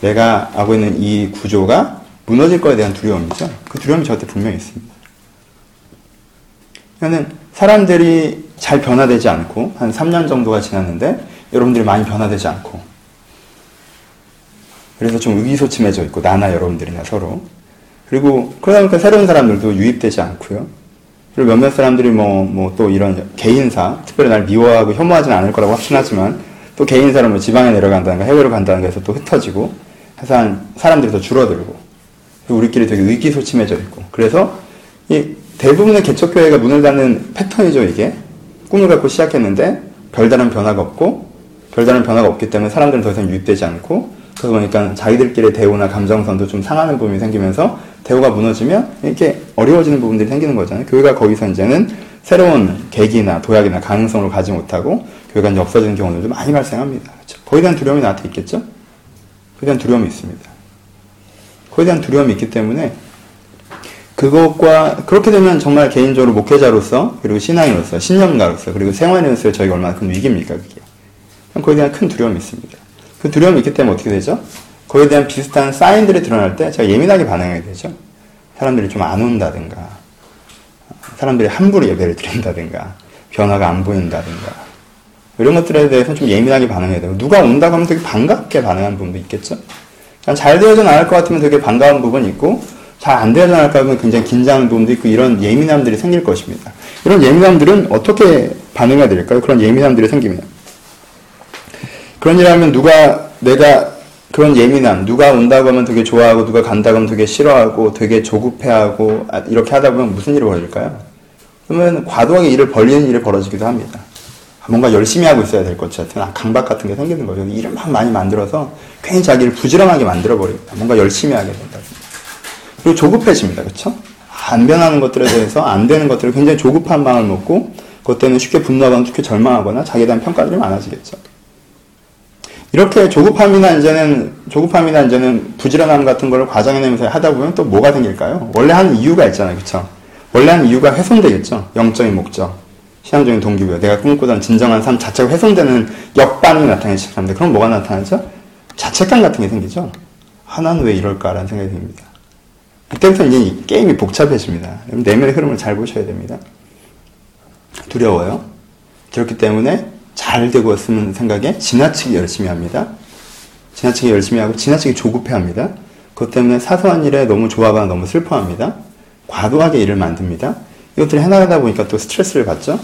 내가 하고 있는 이 구조가 무너질 거에 대한 두려움이죠. 그 두려움이 저한테 분명히 있습니다. 그러니까 사람들이 잘 변화되지 않고 한 3년 정도가 지났는데 여러분들이 많이 변화되지 않고 그래서 좀 의기소침해져 있고 나나 여러분들이나 서로 그리고 그러다 보니까 새로운 사람들도 유입되지 않고요. 그리고 몇몇 사람들이 뭐, 뭐 또 이런 개인사, 특별히 날 미워하고 혐오하진 않을 거라고 확신하지만 또 개인사로 뭐 지방에 내려간다든가 해외로 간다든가 해서 또 흩어지고 해서 한 사람들이 더 줄어들고 우리끼리 되게 의기소침해져 있고. 그래서 이 대부분의 개척교회가 문을 닫는 패턴이죠 이게. 꿈을 갖고 시작했는데 별다른 변화가 없고 별다른 변화가 없기 때문에 사람들은 더 이상 유입되지 않고 그러다 보니까 자기들끼리 대우나 감정선도 좀 상하는 부분이 생기면서 대우가 무너지면 이렇게 어려워지는 부분들이 생기는 거잖아요. 교회가 거기서 이제는 새로운 계기나 도약이나 가능성을 가지 못하고 교회가 없어지는 경우들도 많이 발생합니다. 그렇죠? 거기에 대한 두려움이 나한테 있겠죠? 거기에 대한 두려움이 있습니다. 거기에 대한 두려움이 있기 때문에 그것과 그렇게 되면 정말 개인적으로 목회자로서 그리고 신앙인으로서 신념가로서 그리고 생활인으로서 저희가 얼마나 큰 위기입니까 그게 거기에 대한 큰 두려움이 있습니다. 그 두려움이 있기 때문에 어떻게 되죠? 거기에 대한 비슷한 사인들이 드러날 때 제가 예민하게 반응하게 되죠. 사람들이 좀 안 온다든가, 사람들이 함부로 예배를 드린다든가, 변화가 안 보인다든가, 이런 것들에 대해서 좀 예민하게 반응해야 되고, 누가 온다고 하면 되게 반갑게 반응하는 부분도 있겠죠? 잘 되어져 나갈 것 같으면 되게 반가운 부분이 있고, 잘 안 되어져 나갈 것 같으면 굉장히 긴장한 부분도 있고, 이런 예민함들이 생길 것입니다. 이런 예민함들은 어떻게 반응해야 될까요? 그런 예민함들이 생기면. 그런 일 하면 누가 내가 그런 예민함, 누가 온다고 하면 되게 좋아하고, 누가 간다고 하면 되게 싫어하고, 되게 조급해하고, 아, 이렇게 하다 보면 무슨 일이 벌어질까요? 그러면 과도하게 일을 벌리는 일이 벌어지기도 합니다. 뭔가 열심히 하고 있어야 될 것 같은 강박 같은 게 생기는 거죠. 일을 막 많이 만들어서 괜히 자기를 부지런하게 만들어버립니다. 뭔가 열심히 하게 된다. 그리고 조급해집니다. 그쵸? 안 변하는 것들에 대해서 안 되는 것들을 굉장히 조급한 마음을 먹고, 그것 때문에 쉽게 분노하거나 쉽게 절망하거나 자기에 대한 평가들이 많아지겠죠. 이렇게 조급함이나 이제는 조급함이나 이제는 부지런함 같은 걸 과장해내면서 하다 보면 또 뭐가 생길까요? 원래 하는 이유가 있잖아요, 그렇죠? 원래 하는 이유가 훼손되겠죠. 영적인 목적, 신앙적인 동기부여, 내가 꿈꾸던 진정한 삶 자체가 훼손되는 역반응이 나타나기 시작합니다. 그럼 뭐가 나타나죠? 자책감 같은 게 생기죠. 아, 나왜 이럴까라는 생각이 듭니다. 그때부터 이제 이 게임이 복잡해집니다. 내면의 흐름을 잘 보셔야 됩니다. 두려워요. 그렇기 때문에 잘 되고 있으면 생각에 지나치게 열심히 합니다. 지나치게 열심히 하고 지나치게 조급해 합니다. 그것 때문에 사소한 일에 너무 좋아하거나 너무 슬퍼합니다. 과도하게 일을 만듭니다. 이것들을 해나가다 보니까 또 스트레스를 받죠.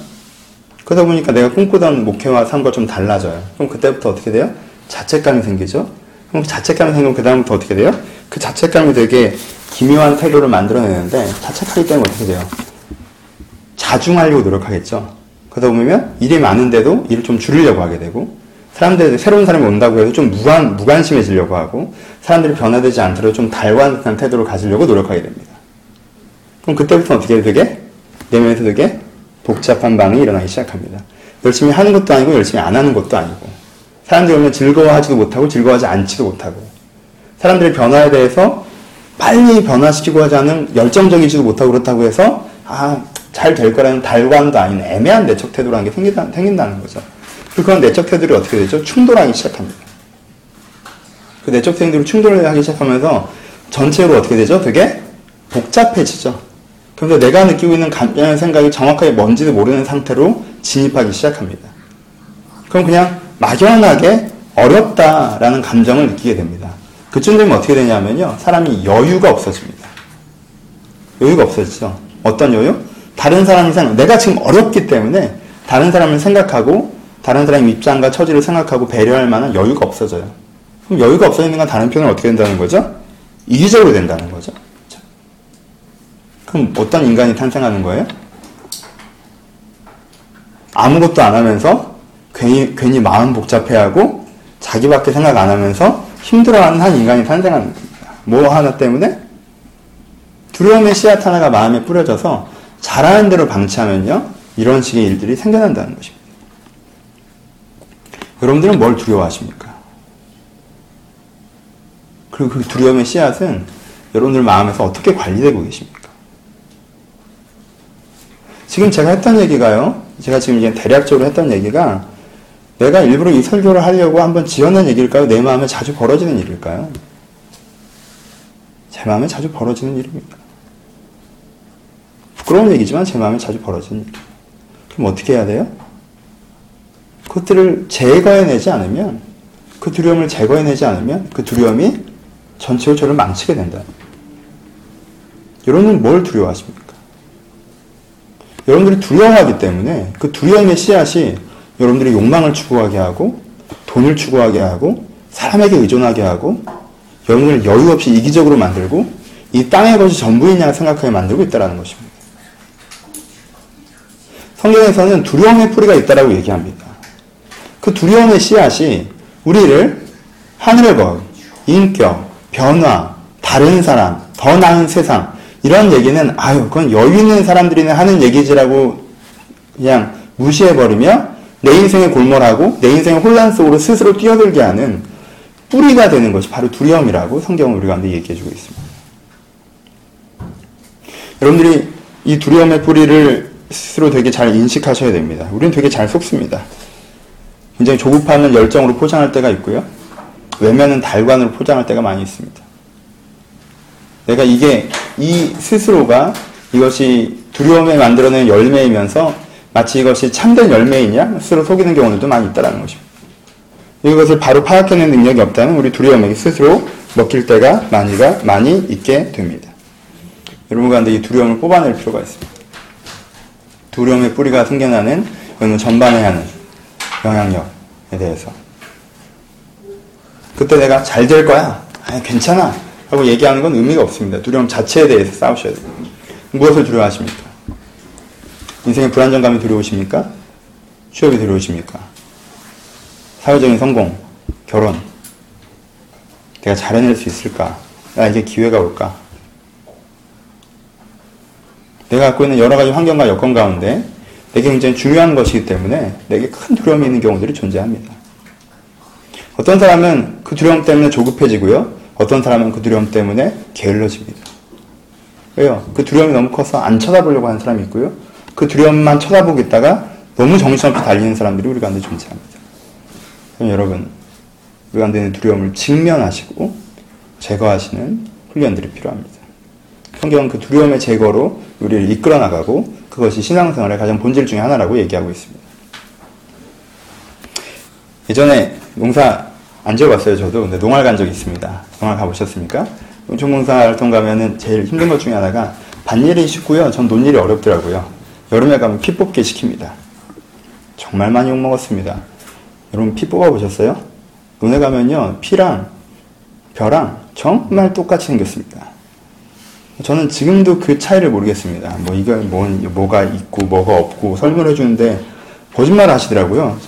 그러다 보니까 내가 꿈꾸던 목표와 삶과 좀 달라져요. 그럼 그때부터 어떻게 돼요? 자책감이 생기죠. 그럼 자책감이 생기면 그 다음부터 어떻게 돼요? 그 자책감이 되게 기묘한 태도를 만들어내는데 자책하기 때문에 어떻게 돼요? 자중하려고 노력하겠죠. 그러다 보면 일이 많은데도 일을 좀 줄이려고 하게 되고 사람들이 새로운 사람이 온다고 해도 좀 무관, 무관심해지려고 하고 사람들이 변화되지 않더라도 좀 달관한 태도를 가지려고 노력하게 됩니다. 그럼 그때부터 어떻게 되게 내면에서 되게 복잡한 반응이 일어나기 시작합니다. 열심히 하는 것도 아니고 열심히 안 하는 것도 아니고 사람들이 오면 즐거워하지도 못하고 즐거워하지 않지도 못하고 사람들의 변화에 대해서 빨리 변화시키고 하지 않은 열정적이지도 못하고 그렇다고 해서 아 잘 될 거라는 달관도 아닌 애매한 내적 태도라는 게 생긴다, 생긴다는 거죠. 그런 내적 태도들이 어떻게 되죠? 충돌하기 시작합니다. 그 내적 태도들이 충돌을 하기 시작하면서 전체로 어떻게 되죠? 되게 복잡해지죠. 그래서 내가 느끼고 있는 감정의 생각이 정확하게 뭔지도 모르는 상태로 진입하기 시작합니다. 그럼 그냥 막연하게 어렵다라는 감정을 느끼게 됩니다. 그쯤 되면 어떻게 되냐면요. 사람이 여유가 없어집니다. 여유가 없어지죠. 어떤 여유? 다른 사람이 생각, 내가 지금 어렵기 때문에 다른 사람을 생각하고 다른 사람의 입장과 처지를 생각하고 배려할 만한 여유가 없어져요. 그럼 여유가 없어지는 건 다른 표현은 어떻게 된다는 거죠? 이기적으로 된다는 거죠. 그럼 어떤 인간이 탄생하는 거예요? 아무것도 안 하면서 괜히, 괜히 마음 복잡해하고 자기밖에 생각 안 하면서 힘들어하는 한 인간이 탄생하는 겁니다. 뭐 하나 때문에? 두려움의 씨앗 하나가 마음에 뿌려져서 잘하는 대로 방치하면요. 이런 식의 일들이 생겨난다는 것입니다. 여러분들은 뭘 두려워하십니까? 그리고 그 두려움의 씨앗은 여러분들 마음에서 어떻게 관리되고 계십니까? 지금 제가 했던 얘기가요. 제가 지금 이제 대략적으로 했던 얘기가 내가 일부러 이 설교를 하려고 한번 지어낸 얘기일까요? 내 마음에 자주 벌어지는 일일까요? 제 마음에 자주 벌어지는 일입니다. 부끄러운 얘기지만 제 마음에 자주 일. 그럼 어떻게 해야 돼요? 그것들을 제거해내지 않으면, 그 두려움을 제거해내지 않으면 그 두려움이 전체로 저를 망치게 된다. 여러분은 뭘 두려워하십니까? 여러분들이 두려워하기 때문에 그 두려움의 씨앗이 여러분들이 욕망을 추구하게 하고 돈을 추구하게 하고 사람에게 의존하게 하고 여러분을 여유 없이 이기적으로 만들고 이 땅의 것이 전부이냐 생각하게 만들고 있다는 것입니다. 성경에서는 두려움의 뿌리가 있다라고 얘기합니다. 그 두려움의 씨앗이 우리를 하늘의 것, 인격, 변화, 다른 사람, 더 나은 세상 이런 얘기는 아유 그건 여유 있는 사람들이나 하는 얘기지라고 그냥 무시해버리며 내 인생에 골몰하고 내 인생의 혼란 속으로 스스로 뛰어들게 하는 뿌리가 되는 것이 바로 두려움이라고 성경은 우리 가운데 얘기해주고 있습니다. 여러분들이 이 두려움의 뿌리를 스스로 되게 잘 인식하셔야 됩니다. 우리는 되게 잘 속습니다. 굉장히 조급하는 열정으로 포장할 때가 있고요. 외면은 달관으로 포장할 때가 많이 있습니다. 내가 이게 이 스스로가 이것이 두려움에 만들어낸 열매이면서 마치 이것이 참된 열매이냐 스스로 속이는 경우들도 많이 있다는 것입니다. 이것을 바로 파악해낸 능력이 없다면 우리 두려움에게 스스로 먹힐 때가 많이가 많이 있게 됩니다. 여러분 가운데 이 두려움을 뽑아낼 필요가 있습니다. 두려움의 뿌리가 생겨나는 그러면 전반에 하는 영향력에 대해서 그때 내가 잘 될 거야. 아니, 괜찮아. 하고 얘기하는 건 의미가 없습니다. 두려움 자체에 대해서 싸우셔야 돼요. 무엇을 두려워하십니까? 인생의 불안정감이 두려우십니까? 취업이 두려우십니까? 사회적인 성공, 결혼. 내가 잘해낼 수 있을까? 나에게 기회가 올까? 내가 갖고 있는 여러 가지 환경과 여건 가운데 내게 굉장히 중요한 것이기 때문에 내게 큰 두려움이 있는 경우들이 존재합니다. 어떤 사람은 그 두려움 때문에 조급해지고요. 어떤 사람은 그 두려움 때문에 게을러집니다. 왜요? 그 두려움이 너무 커서 안 쳐다보려고 하는 사람이 있고요. 그 두려움만 쳐다보고 있다가 너무 정신없이 달리는 사람들이 우리 가운데 존재합니다. 그럼 여러분, 우리 가운데 있는 두려움을 직면하시고 제거하시는 훈련들이 필요합니다. 성경은 그 두려움의 제거로 우리를 이끌어 나가고 그것이 신앙생활의 가장 본질 중의 하나라고 얘기하고 있습니다. 예전에 농사 안 지어봤어요, 저도. 근데 농활 간 적이 있습니다. 농활 가보셨습니까? 활동 가면은 제일 힘든 것 중에 하나가 밭일이 쉽고요. 전 논일이 어렵더라고요. 여름에 가면 피 뽑기 시킵니다. 정말 많이 욕먹었습니다. 여러분 피 뽑아보셨어요? 논에 가면요. 피랑 벼랑 정말 똑같이 생겼습니다. 저는 지금도 그 차이를 모르겠습니다. 뭐 이거 뭐, 뭐가 있고 뭐가 없고 설명해 주는데 거짓말 하시더라고요.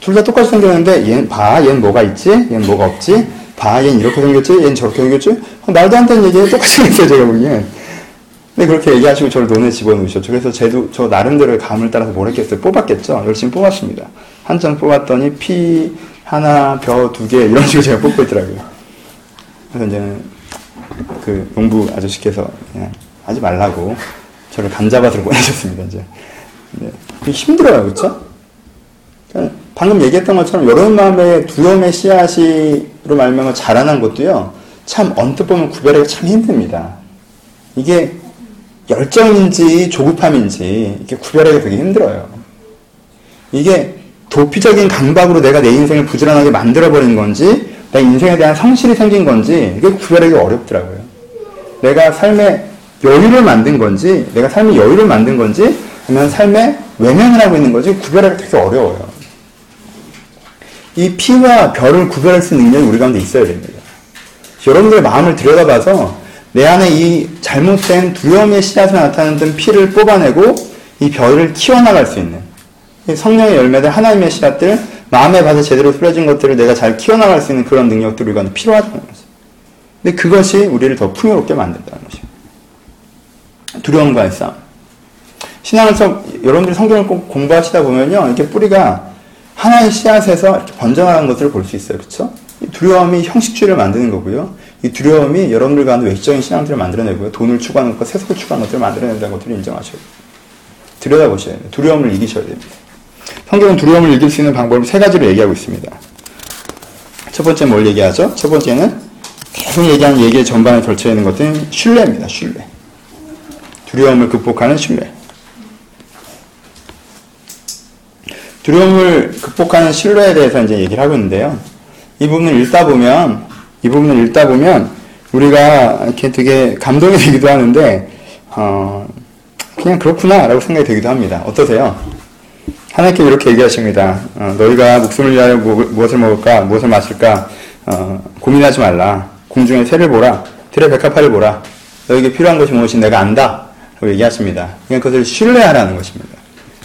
둘 다 똑같이 생겼는데 얘는 봐, 얘는 뭐가 있지? 얘는 뭐가 없지? 봐, 얘는 이렇게 생겼지? 얘는 저렇게 생겼지? 말도 안 되는 얘기 똑같이 생겼어요, 제가 보기엔. 근데 그렇게 얘기하시고 저를 논에 집어넣으셨죠. 그래서 제도, 저 나름대로의 감을 따라서 뭘 했겠어요? 뽑았겠죠? 열심히 뽑았습니다. 한 장 뽑았더니 피 하나, 벼 두 개, 이런 식으로 제가 뽑고 있더라고요. 그래서 이제 그 농부 아저씨께서 그냥 하지 말라고 저를 감자밭으로 보내셨습니다. 이제 네. 힘들어요, 그렇죠? 방금 얘기했던 것처럼 여러분 마음에 두려움의 씨앗이로 말미암아 자라난 것도요. 참 언뜻 보면 구별하기가 참 힘듭니다. 이게 열정인지 조급함인지 이렇게 구별하기 되게 힘들어요. 이게 도피적인 강박으로 내가 내 인생을 부지런하게 만들어버린 건지, 내 인생에 대한 성실이 생긴 건지, 이게 구별하기 어렵더라고요. 내가 삶의 여유를 만든 건지, 내가 삶의 여유를 만든 건지, 아니면 삶의 외면을 하고 있는 건지 구별하기 되게 어려워요. 이 피와 별을 구별할 수 있는 능력이 우리 가운데 있어야 됩니다. 여러분들의 마음을 들여다봐서 내 안에 이 잘못된 두려움의 씨앗으로 나타나는 피를 뽑아내고 이 별을 키워나갈 수 있는 성령의 열매들, 하나님의 씨앗들, 마음의 밭에 제대로 뿌려진 것들을 내가 잘 키워나갈 수 있는 그런 능력들이 우리가 필요하다는 거죠. 근데 그것이 우리를 더 풍요롭게 만든다는 거죠. 두려움과의 싸움. 신앙에서 여러분들이 성경을 꼭 공부하시다 보면요. 이렇게 뿌리가 하나의 씨앗에서 이렇게 번져나가는 것들을 볼 수 있어요. 그쵸? 두려움이 형식주의를 만드는 거고요. 이 두려움이 여러분들 가운데 외적인 신앙들을 만들어내고요. 돈을 추구하는 것과 세속을 추구하는 것들을 만들어낸다는 것들을 인정하셔야 돼요. 들여다보셔야 돼요. 두려움을 이기셔야 됩니다. 성경은 두려움을 이길 수 있는 방법을 세 가지로 얘기하고 있습니다. 첫 번째 뭘 얘기하죠? 첫 번째는 계속 얘기하는 얘기의 전반에 걸쳐 있는 것들은 신뢰입니다. 신뢰. 두려움을 극복하는 신뢰. 두려움을 극복하는 신뢰에 대해서 이제 얘기를 하고 있는데요. 이 부분을 읽다 보면, 이 부분을 읽다 보면, 우리가 이렇게 되게 감동이 되기도 하는데, 어, 그냥 그렇구나라고 생각이 되기도 합니다. 어떠세요? 하나님께 이렇게 얘기하십니다. 어, 너희가 목숨을 위하여 무엇을 먹을까, 무엇을 마실까, 어, 고민하지 말라. 궁중의 새를 보라. 들의 백합화를 보라. 너에게 필요한 것이 무엇이 내가 안다. 라고 얘기하십니다. 그냥 그것을 신뢰하라는 것입니다.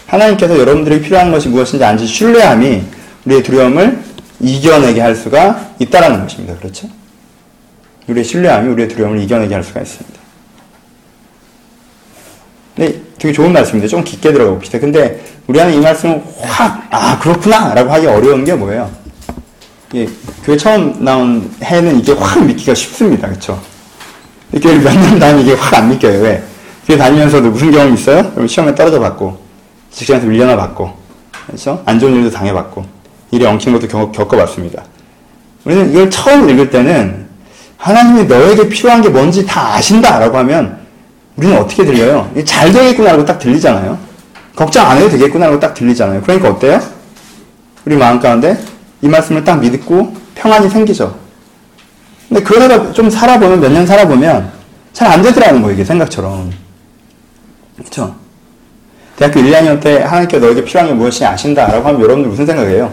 하나님께서 여러분들이 필요한 것이 무엇인지 안지 신뢰함이 우리의 두려움을 이겨내게 할 수가 있다라는 것입니다. 그렇죠? 우리의 신뢰함이 우리의 두려움을 이겨내게 할 수가 있습니다. 네, 되게 좋은 말씀인데 좀 깊게 들어가 봅시다. 근데 우리 안에 이 말씀은 확, 아, 그렇구나! 라고 하기 어려운 게 뭐예요? 예, 교회 처음 나온 해는 이게 확 믿기가 쉽습니다. 그쵸? 교회 몇년 다니면 이게 확 안 믿겨요. 왜? 교회 다니면서도 무슨 경험 있어요? 그럼 시험에 떨어져 봤고, 직장에서 밀려나 봤고, 그렇죠? 안 좋은 일도 당해봤고, 일이 엉킨 것도 겪, 겪어봤습니다. 우리는 이걸 처음 읽을 때는 하나님이 너에게 필요한 게 뭔지 다 아신다 라고 하면 우리는 어떻게 들려요? 잘 되겠구나 라고 딱 들리잖아요. 걱정 안 해도 되겠구나라고 딱 들리잖아요. 그러니까 어때요? 우리 마음 가운데 이 말씀을 딱 믿고 평안이 생기죠. 근데 그러다가 좀 살아보면, 몇 년 살아보면 잘 안 되더라는 거예요, 이게 생각처럼. 그쵸? 대학교 1, 2학년 때 하나님께 너에게 필요한 게 무엇이 아신다 라고 하면 여러분들 무슨 생각이에요?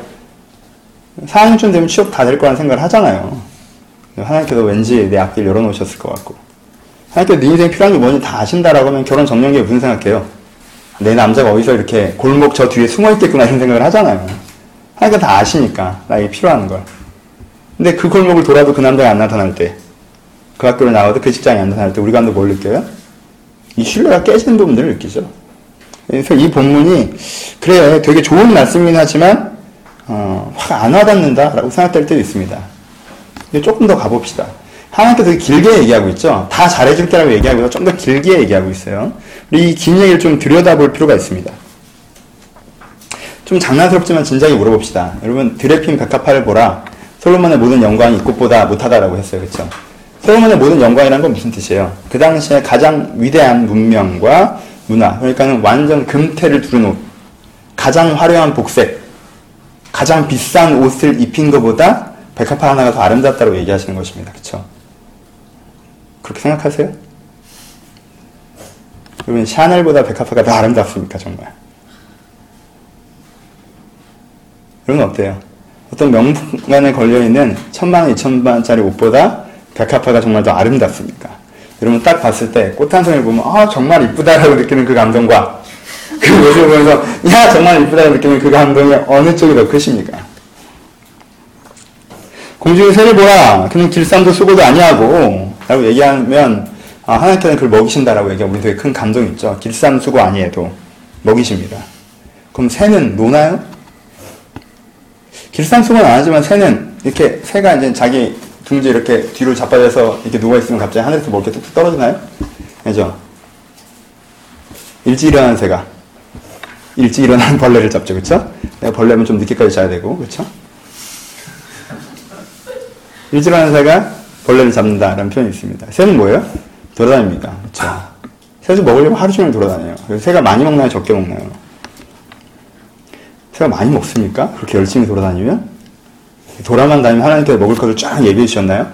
4학년쯤 되면 취업 다 될 거라는 생각을 하잖아요. 하나님께서 왠지 내 앞길 열어놓으셨을 것 같고. 하나님께서 네 인생 필요한 게 뭔지 다 아신다라고 하면 결혼 정년기에 무슨 생각해요? 내 남자가 어디서 이렇게 골목 저 뒤에 숨어 있겠구나 이런 생각을 하잖아요. 하나님께서 다 아시니까 나에게 필요한 걸. 근데 그 골목을 돌아도 그 남자가 안 나타날 때, 그 학교를 나와도 그 직장이 안 나타날 때 우리가 뭘 느껴요? 이 신뢰가 깨지는 부분들을 느끼죠. 그래서 이 본문이 그래 되게 좋은 말씀이긴 하지만 어, 확안 와닿는다라고 생각될 때도 있습니다. 조금 더 가봅시다. 하나님께서 길게 얘기하고 있죠. 다 잘해줄 때라고 얘기하고요. 좀더 길게 얘기하고 있어요. 이 긴 얘기를 좀 들여다볼 필요가 있습니다. 좀 장난스럽지만 진작에 물어봅시다. 여러분 드레핀 백합화를 보라. 솔로몬의 모든 영광이 이꽃보다 못하다라고 했어요. 그렇죠? 솔로몬의 모든 영광이란 건 무슨 뜻이에요? 그 당시에 가장 위대한 문명과 문화, 그러니까는 완전 금태를 옷, 가장 화려한 복색, 가장 비싼 옷을 입힌 것보다 백합화 하나가 더 아름답다고 얘기하시는 것입니다. 그렇죠? 그렇게 생각하세요? 그러면 샤넬보다 백합화가 더 아름답습니까, 정말? 여러분 어때요? 어떤 명품관에 걸려있는 천만 원, 이천만 원짜리 옷보다 백합화가 정말 더 아름답습니까? 여러분 딱 봤을 때 꽃 한 송이 보면 아 정말 이쁘다라고 느끼는 그 감동과 그 모습을 보면서 야 정말 이쁘다고 느끼는 그 감동이 어느 쪽이 더 크십니까? 공중의 새를 보라 그는 길쌈도 수고도 아니하고 라고 얘기하면 아, 하나님께서는 그걸 먹이신다라고 얘기하면 우리 되게 큰 감동이 있죠. 길쌈 수고 아니해도 먹이십니다. 그럼 새는 노나요? 길쌈 수고는 안 하지만 새는 이렇게 새가 이제 자기 둥지 이렇게 뒤로 자빠져서 이렇게 누워있으면 갑자기 하늘에서 뭐 이렇게 뚝뚝 떨어지나요? 그죠? 일찍 일어나는 새가 일찍 일어나는 벌레를 잡죠. 그쵸? 벌레면 좀 늦게까지 자야 되고, 그쵸? 일찍 일어나는 새가 벌레를 잡는다라는 표현이 있습니다. 새는 뭐예요? 돌아다닙니다. 그쵸? 새도 먹으려면 하루 종일 돌아다녀요. 새가 많이 먹나요? 적게 먹나요? 새가 많이 먹습니까? 그렇게 열심히 돌아다니면? 돌아만 다니면 하나님께서 먹을 것을 쫙 예비해 주셨나요?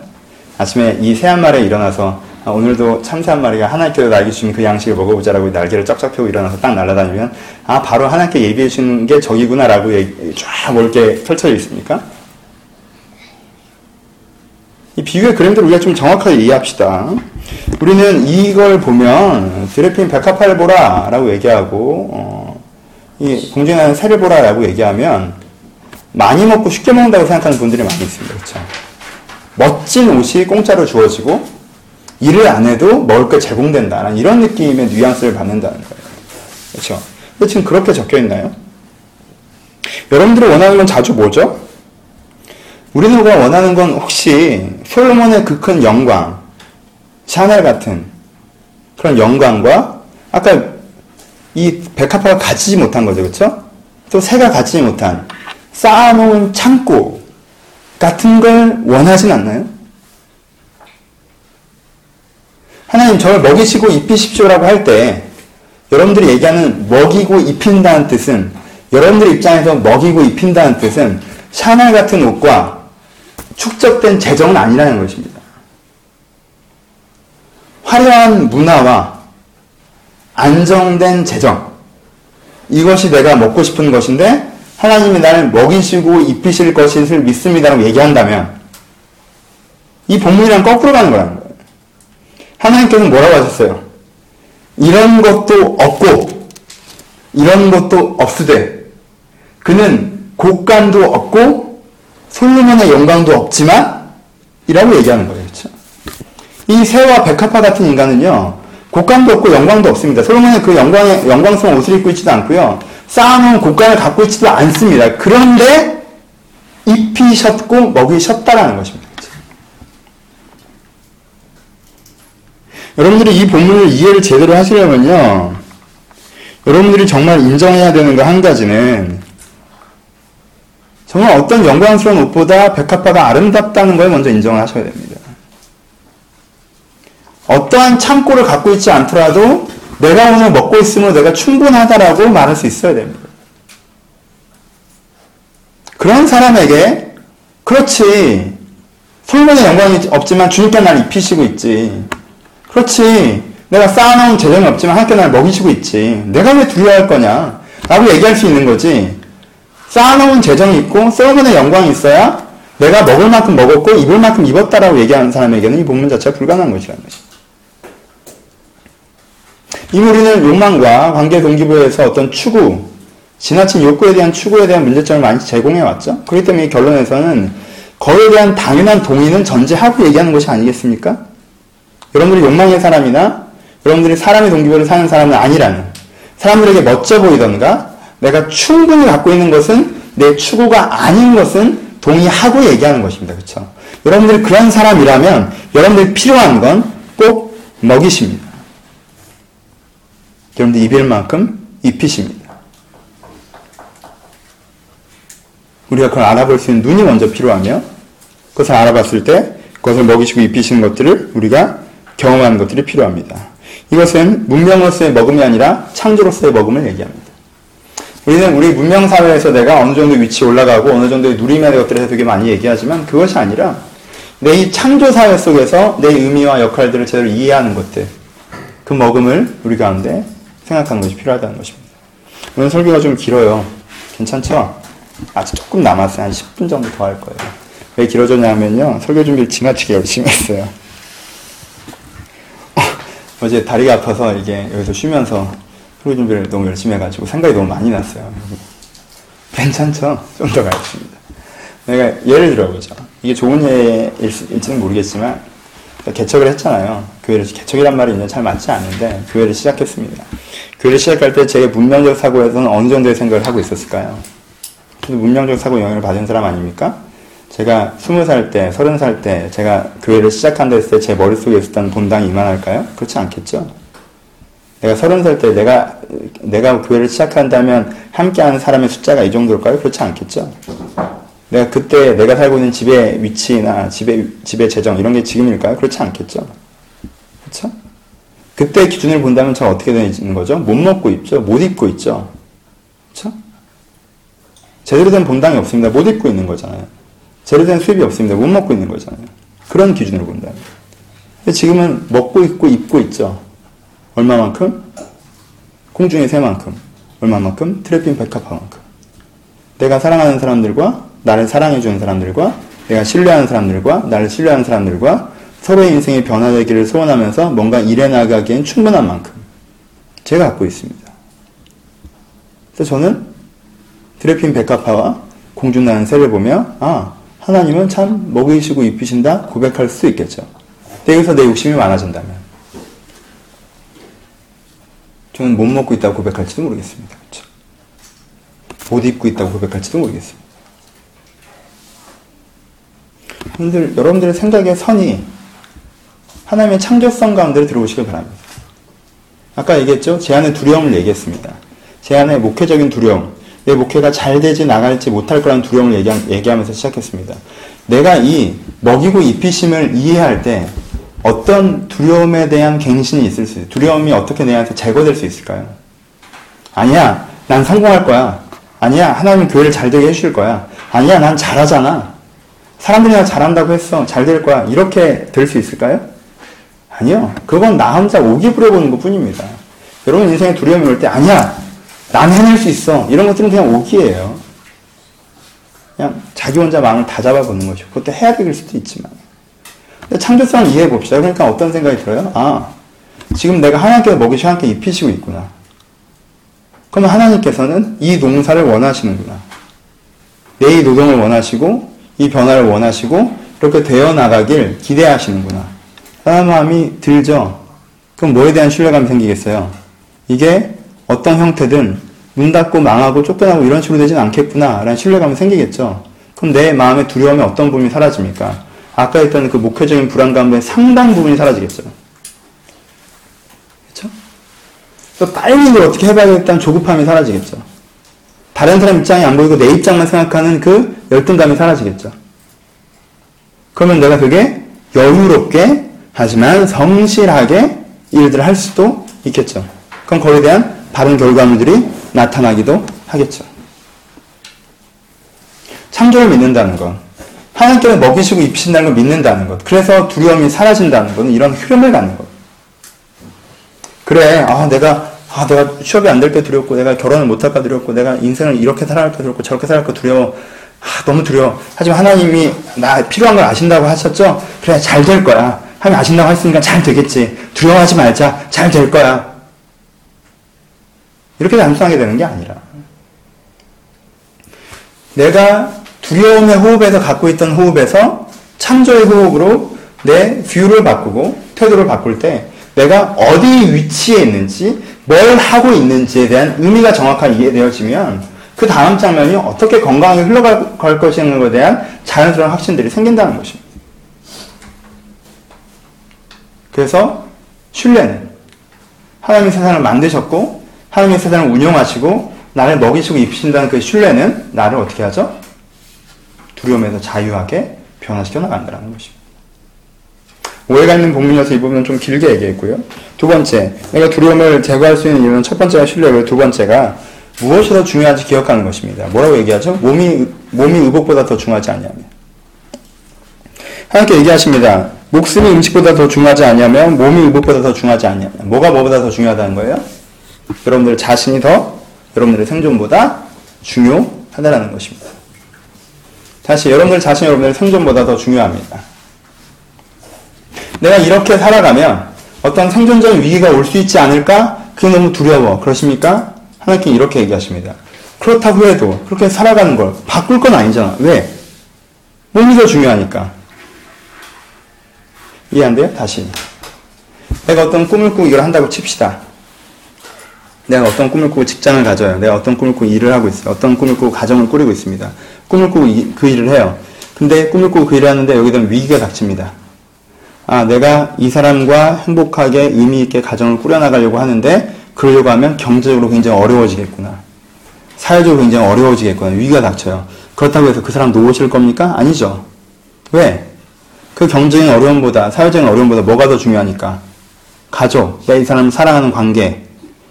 아침에 이 새 한 마리가 일어나서 아, 오늘도 참새 한 마리가 하나님께서 나에게 주신 그 양식을 먹어보자라고 날개를 쫙쫙 펴고 일어나서 딱 날아다니면 아 바로 하나님께 예비해 주는 게 저기구나라고 쫙 넓게 펼쳐져 있습니까? 이 비유의 그림들을 우리가 좀 정확하게 이해합시다. 우리는 이걸 보면 드레핀 백합화를 보라라고 얘기하고 어, 이 공중에 새를 보라라고 얘기하면 많이 먹고 쉽게 먹는다고 생각하는 분들이 많이 있습니다. 그렇죠? 멋진 옷이 공짜로 주어지고 일을 안 해도 먹을 게 제공된다는 이런 느낌의 뉘앙스를 받는다는 거예요. 그렇죠? 근데 지금 그렇게 적혀 있나요? 여러분들이 원하는 건 자주 뭐죠? 우리는 원하는 건 혹시 솔로몬의 그 큰 영광, 샤넬 같은 그런 영광과 아까 이 백합화가 가지지 못한 거죠. 그렇죠? 또 새가 가지지 못한 쌓아놓은 창고 같은 걸 원하진 않나요? 하나님 저를 먹이시고 입히십시오라고 할 때 여러분들이 얘기하는 먹이고 입힌다는 뜻은 여러분들 입장에서 먹이고 입힌다는 뜻은 샤넬 같은 옷과 축적된 재정은 아니라는 것입니다. 화려한 문화와 안정된 재정 이것이 내가 먹고 싶은 것인데 하나님이 나를 먹이시고 입히실 것을 믿습니다라고 얘기한다면 이 본문이랑 거꾸로 가는 거라는 거예요. 하나님께서는 뭐라고 하셨어요? 이런 것도 없고 이런 것도 없으되 그는 곡간도 없고 솔로몬의 영광도 없지만 이라고 얘기하는 거예요. 그렇죠? 이 새와 백합화 같은 인간은요. 곡간도 없고 영광도 없습니다. 솔로몬은 그 영광의 영광스러운 옷을 입고 있지도 않고요. 쌓아놓은 곡간을 갖고 있지도 않습니다. 그런데 입히셨고 먹이셨다라는 것입니다. 그렇죠? 여러분들이 이 본문을 이해를 제대로 하시려면요. 여러분들이 정말 인정해야 되는 거 한 가지는 정말 어떤 영광스러운 옷보다 백합화가 아름답다는 걸 먼저 인정하셔야 됩니다. 어떠한 창고를 갖고 있지 않더라도 내가 오늘 먹고 있으면 내가 충분하다라고 말할 수 있어야 됩니다. 그런 사람에게 그렇지 솔몬의 영광이 없지만 주님께 날 입히시고 있지. 그렇지 내가 쌓아놓은 재정이 없지만 하나님께 날 먹이시고 있지. 내가 왜 두려워할 거냐? 라고 얘기할 수 있는 거지. 쌓아놓은 재정이 있고 솔몬의 영광이 있어야 내가 먹을 만큼 먹었고 입을 만큼 입었다라고 얘기하는 사람에게는 이 본문 자체가 불가능한 것이라는 것입니다. 이 무리는 욕망과 관계 동기부여에서 어떤 추구, 지나친 욕구에 대한 추구에 대한 문제점을 많이 제공해 왔죠. 그렇기 때문에 이 결론에서는 거에 대한 당연한 동의는 전제하고 얘기하는 것이 아니겠습니까? 여러분들이 욕망의 사람이나 여러분들이 사람의 동기부여를 사는 사람은 아니라는 사람들에게 멋져 보이던가 내가 충분히 갖고 있는 것은 내 추구가 아닌 것은 동의하고 얘기하는 것입니다. 그렇죠? 여러분들이 그런 사람이라면 여러분들이 필요한 건 꼭 먹이십니다. 여러분들 입일 만큼 입히십니다. 우리가 그걸 알아볼 수 있는 눈이 먼저 필요하며 그것을 알아봤을 때 그것을 먹이시고 입히시는 것들을 우리가 경험하는 것들이 필요합니다. 이것은 문명으로서의 먹음이 아니라 창조로서의 먹음을 얘기합니다. 우리는 우리 문명 사회에서 내가 어느 정도 위치에 올라가고 어느 정도의 누림의 것들에 되게 많이 얘기하지만 그것이 아니라 내 이 창조 사회 속에서 내 의미와 역할들을 제대로 이해하는 것들 그 먹음을 우리 가운데 생각하는 것이 필요하다는 것입니다. 오늘 설교가 좀 길어요. 괜찮죠? 아직 조금 남았어요. 한 10분 정도 더 할 거예요. 왜 길어졌냐면요. 설교 준비를 지나치게 열심히 했어요. 어제 다리가 아파서 이게 여기서 쉬면서 설교 준비를 너무 열심히 해가지고 생각이 너무 많이 났어요. 괜찮죠? 좀 더 가겠습니다. 내가 예를 들어보죠. 이게 좋은 예일지는 모르겠지만 개척을 했잖아요. 교회를 개척이란 말이 이제 잘 맞지 않는데 교회를 시작했습니다. 교회를 시작할 때 제 문명적 사고에서는 어느 정도의 생각을 하고 있었을까요? 문명적 사고 영향을 받은 사람 아닙니까? 제가 스무 살 때, 서른 살 때, 제가 교회를 시작한다 했을 때 제 머릿속에 있었던 본당이 이만할까요? 그렇지 않겠죠? 내가 서른 살 때 내가, 내가 교회를 시작한다면 함께하는 사람의 숫자가 이 정도일까요? 그렇지 않겠죠? 내가 그때 내가 살고 있는 집의 위치나 집의, 집의 재정, 이런 게 지금일까요? 그렇지 않겠죠? 그렇죠? 그때 기준을 본다면 저 어떻게 되는 거죠? 못 먹고 있죠? 못 입고 있죠? 그렇죠? 제대로 된 본당이 없습니다. 못 입고 있는 거잖아요. 제대로 된 수입이 없습니다. 못 먹고 있는 거잖아요. 그런 기준으로 본다. 지금은 먹고 있고 입고 있죠. 얼마만큼? 공중의 새만큼. 얼마만큼? 트래핑 백합화만큼. 내가 사랑하는 사람들과 나를 사랑해주는 사람들과 내가 신뢰하는 사람들과 나를 신뢰하는 사람들과 서로의 인생이 변화되기를 소원하면서 뭔가 일해 나가기엔 충분한 만큼 제가 갖고 있습니다. 그래서 저는 드래핀 백합화와 공중나는 새를 보며 아 하나님은 참 먹이시고 입히신다 고백할 수 있겠죠. 여기서 내 욕심이 많아진다면 저는 못 먹고 있다고 고백할지도 모르겠습니다. 그렇죠? 못 입고 있다고 고백할지도 모르겠습니다. 여러분들, 여러분들의 생각의 선이 하나님의 창조성 가운데로 들어오시길 바랍니다. 아까 얘기했죠? 제 안에 두려움을 얘기했습니다. 제 안에 목회적인 두려움, 내 목회가 잘 되지 나갈지 못할 거라는 두려움을 얘기, 하면서 시작했습니다. 내가 이 먹이고 입히심을 이해할 때 어떤 두려움에 대한 갱신이 있을 수 있어요. 두려움이 어떻게 내 안에서 제거될 수 있을까요? 아니야, 난 성공할 거야. 아니야, 하나님 교회를 잘 되게 해주실 거야. 아니야, 난 잘하잖아. 사람들이 나 잘한다고 했어. 잘 될 거야. 이렇게 될 수 있을까요? 아니요. 그건 나 혼자 오기 부려보는 것 뿐입니다. 여러분 인생에 두려움이 올 때, 아니야. 난 해낼 수 있어. 이런 것들은 그냥 오기예요. 그냥 자기 혼자 마음을 다 잡아보는 거죠. 그것도 해야 될 수도 있지만. 창조성을 이해해 봅시다. 그러니까 어떤 생각이 들어요? 아, 지금 내가 하나님께서 먹이시고 함께 입히시고 있구나. 그러면 하나님께서는 이 농사를 원하시는구나. 내 이 노동을 원하시고, 이 변화를 원하시고, 이렇게 되어 나가길 기대하시는구나. 라는 마음이 들죠. 그럼 뭐에 대한 신뢰감이 생기겠어요? 이게 어떤 형태든 문 닫고 망하고 쫓겨나고 이런 식으로 되진 않겠구나 라는 신뢰감이 생기겠죠. 그럼 내 마음의 두려움의 어떤 부분이 사라집니까? 아까 했던 그 목회적인 불안감의 상당 부분이 사라지겠죠. 그렇죠? 그래서 빨리 이걸 어떻게 해봐야겠다는 조급함이 사라지겠죠. 다른 사람 입장이 안 보이고 내 입장만 생각하는 그 열등감이 사라지겠죠. 그러면 내가 그게 여유롭게 하지만 성실하게 일들을 할 수도 있겠죠. 그럼 거기에 대한 바른 결과물들이 나타나기도 하겠죠. 창조를 믿는다는 것, 하나님께서 먹이시고 입히신다는 걸 믿는다는 것, 그래서 두려움이 사라진다는 것은 이런 흐름을 갖는 것. 그래, 아, 내가, 아, 내가 취업이 안될때 두렵고, 내가 결혼을 못 할까 두렵고, 내가 인생을 이렇게 살아갈까 두렵고, 저렇게 살아갈까 두려워. 아, 너무 두려워. 하지만 하나님이 나 필요한 걸 아신다고 하셨죠? 그래, 잘 될 거야. 하나님 아신다고 했으니까 잘 되겠지. 두려워하지 말자. 잘 될 거야. 이렇게 단순하게 되는 게 아니라 내가 두려움의 호흡에서 갖고 있던 호흡에서 창조의 호흡으로 내 view를 바꾸고 태도를 바꿀 때 내가 어디 위치에 있는지 뭘 하고 있는지에 대한 의미가 정확하게 이해되어지면 그 다음 장면이 어떻게 건강하게 흘러갈 것인가에 대한 자연스러운 확신들이 생긴다는 것입니다. 그래서 신뢰는 하나님이 세상을 만드셨고 하나님의 세상을 운영하시고 나를 먹이시고 입히신다는 그 신뢰는 나를 어떻게 하죠? 두려움에서 자유하게 변화시켜 나간다는 것입니다. 오해가 있는 본문이어서 이 부분은 좀 길게 얘기했고요. 두 번째, 내가 두려움을 제거할 수 있는 이유는 첫 번째가 신뢰고 두 번째가 무엇이 더 중요한지 기억하는 것입니다. 뭐라고 얘기하죠? 몸이, 몸이 의복보다 더 중요하지 않냐면. 하나님께 얘기하십니다. 목숨이 음식보다 더 중요하지 않냐면 몸이 의복보다 더 중요하지 않냐면. 뭐가 뭐보다 더 중요하다는 거예요? 여러분들 자신이 더 여러분들의 생존보다 중요하다는 것입니다. 다시 여러분들 자신이 여러분들의 생존보다 더 중요합니다. 내가 이렇게 살아가면 어떤 생존적인 위기가 올 수 있지 않을까? 그게 너무 두려워. 그러십니까? 하나님께 이렇게 얘기하십니다. 그렇다고 해도 그렇게 살아가는 걸 바꿀 건 아니잖아. 왜? 몸이 더 중요하니까. 이해 안 돼요? 다시. 내가 어떤 꿈을 꾸고 이걸 한다고 칩시다. 내가 어떤 꿈을 꾸고 직장을 가져요. 내가 어떤 꿈을 꾸고 일을 하고 있어요. 어떤 꿈을 꾸고 가정을 꾸리고 있습니다. 꿈을 꾸고 이, 그 일을 해요. 근데 꿈을 꾸고 그 일을 하는데 여기다 위기가 닥칩니다. 아, 내가 이 사람과 행복하게 의미 있게 가정을 꾸려나가려고 하는데 그러려고 하면 경제적으로 굉장히 어려워지겠구나. 사회적으로 굉장히 어려워지겠구나. 위기가 닥쳐요. 그렇다고 해서 그 사람 놓으실 겁니까? 아니죠. 왜? 그 경제적인 어려움보다, 사회적인 어려움보다 뭐가 더 중요하니까? 가족, 내 이 사람 사랑하는 관계,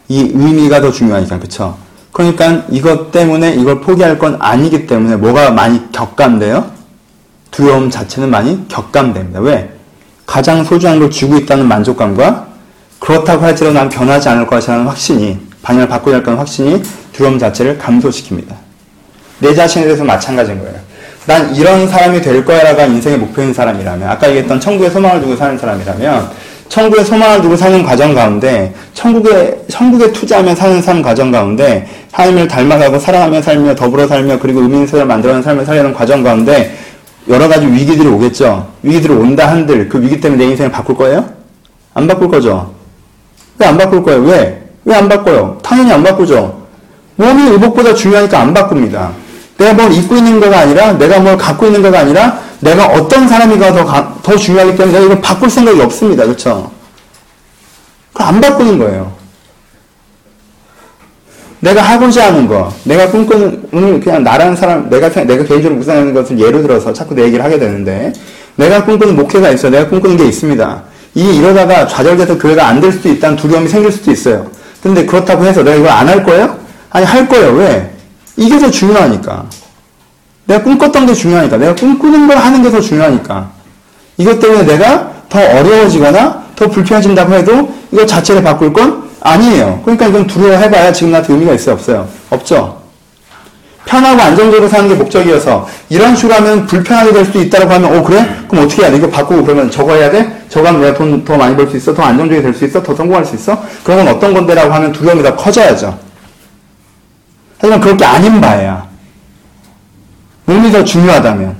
이 의미가 더 중요하니까, 그쵸? 그러니까 이것 때문에 이걸 포기할 건 아니기 때문에 뭐가 많이 격감돼요? 두려움 자체는 많이 격감됩니다. 왜? 가장 소중한 걸 쥐고 있다는 만족감과 그렇다고 할지라도 난 변하지 않을 것이라는 확신이, 방향을 바꾸지 않을 거라는 확신이 두려움 자체를 감소시킵니다. 내 자신에 대해서 마찬가지인 거예요. 난 이런 사람이 될 거야라가 인생의 목표인 사람이라면, 아까 얘기했던 천국의 소망을 두고 사는 사람이라면, 천국의 소망을 두고 사는 과정 가운데, 천국에, 천국에 투자하며 사는 삶 과정 가운데, 하나님을 닮아가고 사랑하며 살며 더불어 살며 그리고 의미 있는 세상을 만들어가는 삶을 살려는 과정 가운데, 여러 가지 위기들이 오겠죠. 위기들이 온다 한들, 그 위기 때문에 내 인생을 바꿀 거예요? 안 바꿀 거죠? 왜 안 바꿀 거예요? 왜? 왜 안 바꿔요? 당연히 안 바꾸죠. 몸이 의복보다 중요하니까 안 바꿉니다. 내가 뭘 입고 있는 거가 아니라, 내가 뭘 갖고 있는 거가 아니라, 내가 어떤 사람이가 더, 가, 더 중요하기 때문에 내가 이걸 바꿀 생각이 없습니다. 그렇죠? 그럼 안 바꾸는 거예요. 내가 하고자 하는 거, 내가 꿈꾸는, 오늘 그냥 나라는 사람, 내가, 내가 개인적으로 묵상하는 것을 예로 들어서 자꾸 내 얘기를 하게 되는데, 내가 꿈꾸는 목표가 있어요. 내가 꿈꾸는 게 있습니다. 이 이러다가 좌절돼서 교회가 안 될 수도 있다는 두려움이 생길 수도 있어요. 근데 그렇다고 해서 내가 이걸 안 할 거예요? 아니, 할 거예요. 왜? 이게 더 중요하니까. 내가 꿈꿨던 게 중요하니까. 내가 꿈꾸는 걸 하는 게 더 중요하니까. 이것 때문에 내가 더 어려워지거나 더 불편해진다고 해도 이거 자체를 바꿀 건 아니에요. 그러니까 이건 두려워해봐야 지금 나한테 의미가 있어요? 없어요? 없죠? 편하고 안정적으로 사는 게 목적이어서 이런 식으로 하면 불편하게 될 수도 있다고 하면 어 그래? 그럼 어떻게 해야 돼? 이거 바꾸고 그러면 저거 해야 돼? 저거 하면 내가 돈 더 많이 벌 수 있어? 더 안정적이 될 수 있어? 더 성공할 수 있어? 그런 건 어떤 건데? 라고 하면 두려움이 더 커져야죠. 하지만 그렇게 아닌 바에야 몸이 더 중요하다면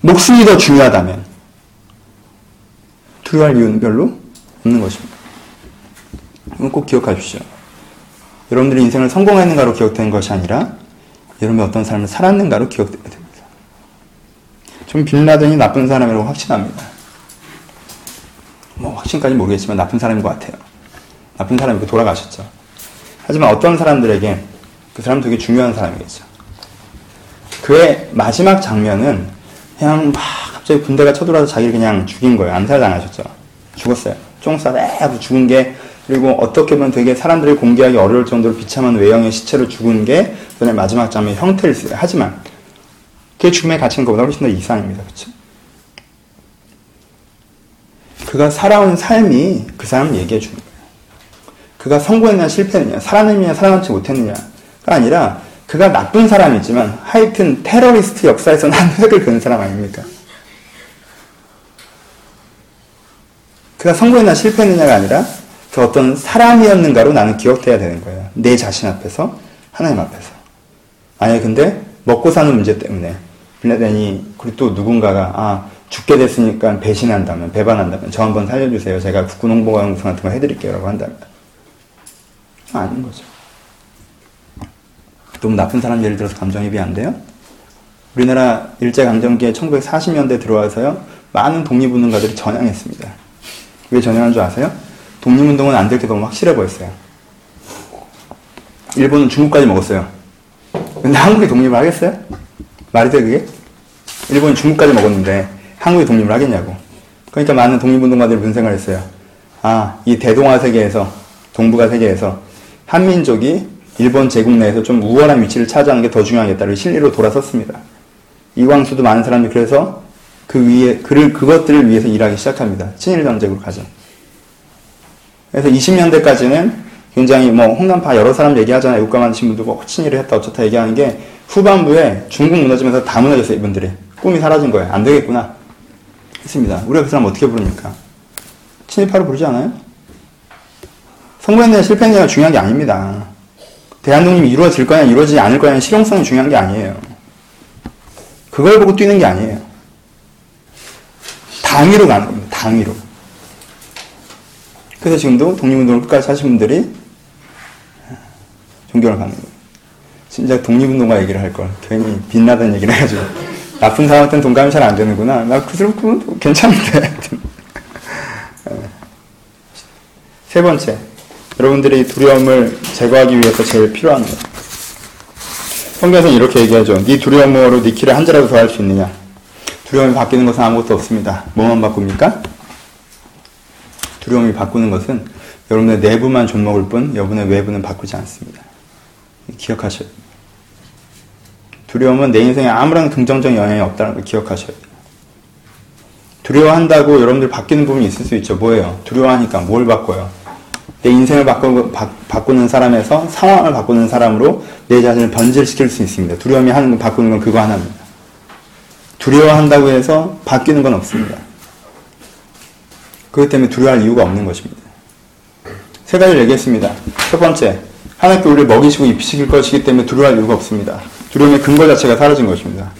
목숨이 더 중요하다면 두려워할 이유는 별로 없는 것입니다. 꼭 기억하십시오. 여러분들이 인생을 성공했는가로 기억되는 것이 아니라 여러분이 어떤 삶을 살았는가로 기억되어야 됩니다. 좀 빌라덴이 나쁜 사람이라고 확신합니다. 뭐 확신까지 모르겠지만 나쁜 사람인 것 같아요. 나쁜 사람이고 돌아가셨죠. 하지만 어떤 사람들에게 그 사람 되게 중요한 사람이겠죠. 그의 마지막 장면은 그냥 막 갑자기 군대가 쳐들어와서 자기를 그냥 죽인 거예요. 암살당하셨죠. 죽었어요. 쫑 쏴대 하고 죽은 게 그리고 어떻게 보면 되게 사람들이 공개하기 어려울 정도로 비참한 외형의 시체로 죽은 게 그의 마지막 장면의 형태를 쓰요 하지만 그의 죽음의 가치는 그보다 훨씬 더 이상입니다. 그렇죠? 그가 살아온 삶이 그 사람을 얘기해 주는 거예요. 그가 성공했느냐 실패했느냐 살아남느냐 살아남지 못했느냐가 아니라 그가 나쁜 사람이지만 하여튼 테러리스트 역사에서는 한 획을 그은 사람 아닙니까? 그가 성공했나 실패했느냐가 아니라 그 어떤 사람이었는가로 나는 기억돼야 되는 거예요. 내 자신 앞에서 하나님 앞에서. 아니 근데 먹고 사는 문제 때문에 빌라덴이 그리고 또 누군가가 아 죽게 됐으니까 배신한다면 배반한다면 저 한번 살려주세요. 제가 국군 홍보광송 같은 거 해드릴게요라고 한다면 아닌 거죠. 너무 나쁜 사람 예를 들어서 감정입이 안 돼요? 우리나라 일제강점기에 1940년대 들어와서요, 많은 독립운동가들이 전향했습니다. 왜 전향한 줄 아세요? 독립운동은 안 될 게 너무 확실해 보였어요. 일본은 중국까지 먹었어요. 근데 한국이 독립을 하겠어요? 말이 돼, 그게? 일본이 중국까지 먹었는데, 한국이 독립을 하겠냐고. 그러니까 많은 독립운동가들이 분생을 했어요. 아, 이 대동아 세계에서, 동북아 세계에서, 한민족이 일본 제국 내에서 좀 우월한 위치를 차지하는 게 더 중요하겠다를 실리로 돌아섰습니다. 이광수도 많은 사람들이 그래서 그 위에 그를 그것들을 위해서 일하기 시작합니다. 친일 전쟁으로 가죠. 그래서 20년대까지는 굉장히 뭐 홍남파 여러 사람 얘기하잖아요. 국가 만드신 분들 뭐 친일을 했다 어쩌다 얘기하는 게 후반부에 중국 무너지면서 다 무너졌어요. 이분들이 꿈이 사라진 거예요. 안 되겠구나 했습니다. 우리가 그 사람 어떻게 부릅니까? 친일파로 부르지 않아요? 성공했느냐 실패했느냐가 중요한 게 아닙니다. 대한독립이 이루어질 거냐 이루어지지 않을 거냐는 실용성이 중요한 게 아니에요. 그걸 보고 뛰는 게 아니에요. 당위로 가는 겁니다. 당위로. 그래서 지금도 독립운동을 끝까지 하신 분들이 존경을 받는 거예요. 진짜 독립운동가 얘기를 할 걸. 괜히 빛나던 얘기를 해가지고. 나쁜 사람한테는 동감이 잘 안 되는구나. 나그 사람 괜찮은데. 세 번째. 여러분들이 두려움을 제거하기 위해서 제일 필요한 것. 성경에서는 이렇게 얘기하죠. 네 두려움으로 네 길을 한 자라도 더 할 수 있느냐. 두려움이 바뀌는 것은 아무것도 없습니다. 뭐만 바꿉니까? 두려움이 바꾸는 것은 여러분의 내부만 존먹을 뿐 여러분의 외부는 바꾸지 않습니다. 기억하셔야 돼요. 두려움은 내 인생에 아무런 긍정적 영향이 없다는 걸 기억하셔야 돼요. 두려워한다고 여러분들 바뀌는 부분이 있을 수 있죠. 뭐예요? 두려워하니까 뭘 바꿔요? 내 인생을 바꾸, 바, 바꾸는 사람에서 상황을 바꾸는 사람으로 내 자신을 변질시킬 수 있습니다. 두려움이 하는 건 바꾸는 건 그거 하나입니다. 두려워한다고 해서 바뀌는 건 없습니다. 그렇기 때문에 두려워할 이유가 없는 것입니다. 세 가지를 얘기했습니다. 첫 번째, 하나님께 우리를 먹이시고 입히실 것이기 때문에 두려워할 이유가 없습니다. 두려움의 근거 자체가 사라진 것입니다.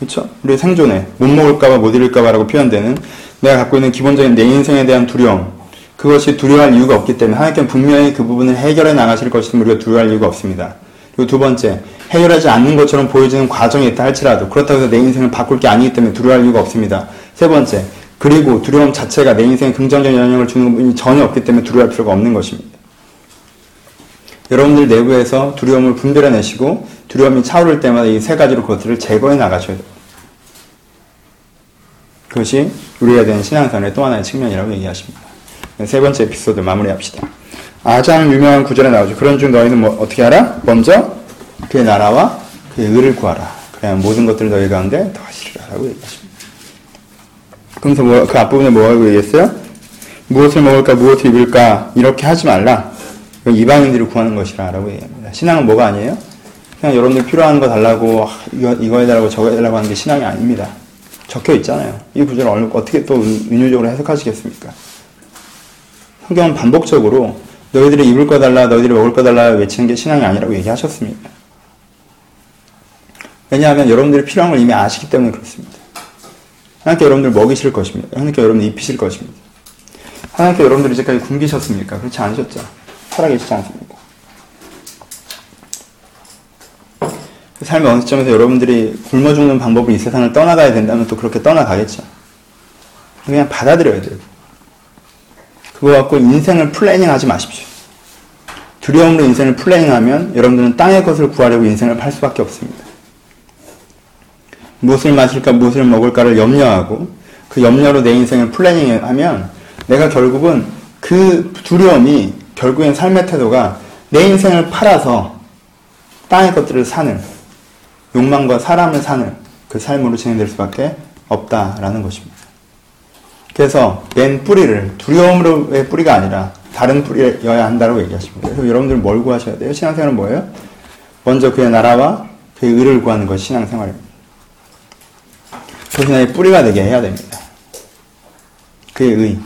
그렇죠? 우리 생존에 못 먹을까봐 못 잃을까봐라고 표현되는 내가 갖고 있는 기본적인 내 인생에 대한 두려움 그것이 두려워할 이유가 없기 때문에 하나님께는 분명히 그 부분을 해결해 나가실 것이기 우리가 두려워할 이유가 없습니다. 그리고 두 번째 해결하지 않는 것처럼 보여지는 과정이 있다 할지라도 그렇다고 해서 내 인생을 바꿀 게 아니기 때문에 두려워할 이유가 없습니다. 세 번째 그리고 두려움 자체가 내 인생에 긍정적 영향을 주는 부분이 전혀 없기 때문에 두려워할 필요가 없는 것입니다. 여러분들 내부에서 두려움을 분별해내시고 두려움이 차오를 때마다 이 세 가지로 그것들을 제거해 나가셔야 돼요. 그것이 우리가 된 신앙생활의 또 하나의 측면이라고 얘기하십니다. 세 번째 에피소드 마무리합시다. 아장 유명한 구절에 나오죠. 그런 중 너희는 뭐 어떻게 하라? 먼저 그의 나라와 그의 의를 구하라. 그래야 모든 것들을 너희 가운데 더하시리라라고 얘기하십니다. 그러면서 뭐, 그 앞부분에 뭐라고 얘기했어요? 무엇을 먹을까, 무엇을 입을까, 이렇게 하지 말라. 이방인들이 구하는 것이라 라고 얘기합니다. 신앙은 뭐가 아니에요? 그냥 여러분들 필요한 거 달라고 이거, 이거 해달라고 저거 해달라고 하는 게 신앙이 아닙니다. 적혀 있잖아요. 이 구절을 어떻게 또 은유적으로 해석하시겠습니까? 성경은 반복적으로 너희들이 입을 거 달라, 너희들이 먹을 거 달라 외치는 게 신앙이 아니라고 얘기하셨습니다. 왜냐하면 여러분들이 필요한 걸 이미 아시기 때문에 그렇습니다. 하나님께 여러분들 먹이실 것입니다. 하나님께 여러분들 입히실 것입니다. 하나님께 여러분들 이제까지 굶기셨습니까? 그렇지 않으셨죠? 살아계시지 않습니까? 그 삶의 어느 시점에서 여러분들이 굶어 죽는 방법을 이 세상을 떠나가야 된다면 또 그렇게 떠나가겠죠. 그냥 받아들여야 돼요. 그거 갖고 인생을 planning 하지 마십시오. 두려움으로 인생을 planning하면 여러분들은 땅의 것을 구하려고 인생을 팔 수밖에 없습니다. 무엇을 마실까, 무엇을 먹을까를 염려하고 그 염려로 내 인생을 planning하면 내가 결국은 그 두려움이 결국엔 삶의 태도가 내 인생을 팔아서 땅의 것들을 사는 욕망과 사람을 사는 그 삶으로 진행될 수밖에 없다라는 것입니다. 그래서 맨 뿌리를 두려움으로의 뿌리가 아니라 다른 뿌리여야 한다고 얘기하십니다. 그래서 여러분들은 뭘 구하셔야 돼요? 신앙생활은 뭐예요? 먼저 그의 나라와 그의 의를 구하는 것이 신앙생활입니다. 나의 뿌리가 되게 해야 됩니다. 그의 의,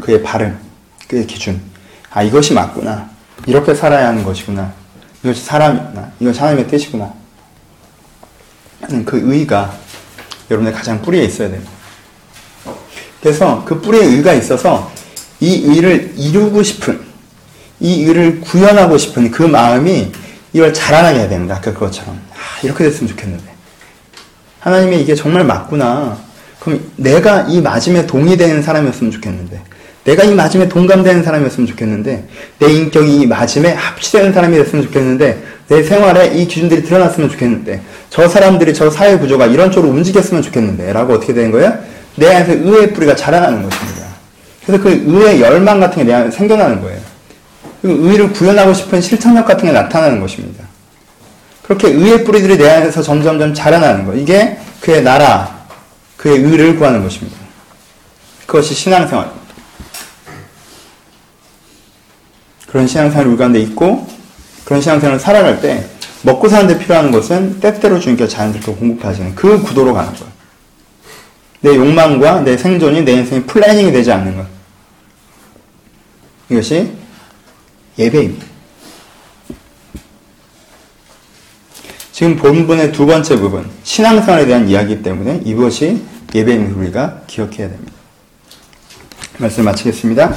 그의 발음, 그의 기준. 아, 이것이 맞구나. 이렇게 살아야 하는 것이구나. 이것이 사람이구나. 이것이 하나님의 뜻이구나. 그 의가 여러분의 가장 뿌리에 있어야 됩니다. 그래서 그 뿌리에 의가 있어서 이 의를 이루고 싶은, 이 의를 구현하고 싶은 그 마음이 이걸 자라나게 해야 됩니다. 아까 그것처럼. 아, 이렇게 됐으면 좋겠는데. 하나님이 이게 정말 맞구나. 그럼 내가 이 맞음에 동의되는 사람이었으면 좋겠는데. 내가 이 맞음에 동감되는 사람이었으면 좋겠는데. 내 인격이 이 맞음에 합치되는 사람이 됐으면 좋겠는데. 내 생활에 이 기준들이 드러났으면 좋겠는데. 저 사람들이 저 사회 구조가 이런 쪽으로 움직였으면 좋겠는데. 라고 어떻게 되는 거예요? 내 안에서 의의 뿌리가 자라나는 것입니다. 그래서 그 의의 열망 같은 게 내 안에 생겨나는 거예요. 그리고 의를 구현하고 싶은 실천력 같은 게 나타나는 것입니다. 그렇게 의의 뿌리들이 내 안에서 점점점 자라나는 거. 이게 그의 나라, 그의 의를 구하는 것입니다. 그것이 신앙생활입니다. 그런 신앙생활이 우리 가운데 있고, 그런 신앙생활을 살아갈 때, 먹고 사는데 필요한 것은 때때로 주님께서 자연스럽게 공급하시는 그 구도로 가는 거예요. 내 욕망과 내 생존이 내 인생의 플래닝이 되지 않는 것. 이것이 예배입니다. 지금 본문의 두 번째 부분, 신앙생활에 대한 이야기 때문에 이것이 예배임을 우리가 기억해야 됩니다. 말씀 마치겠습니다.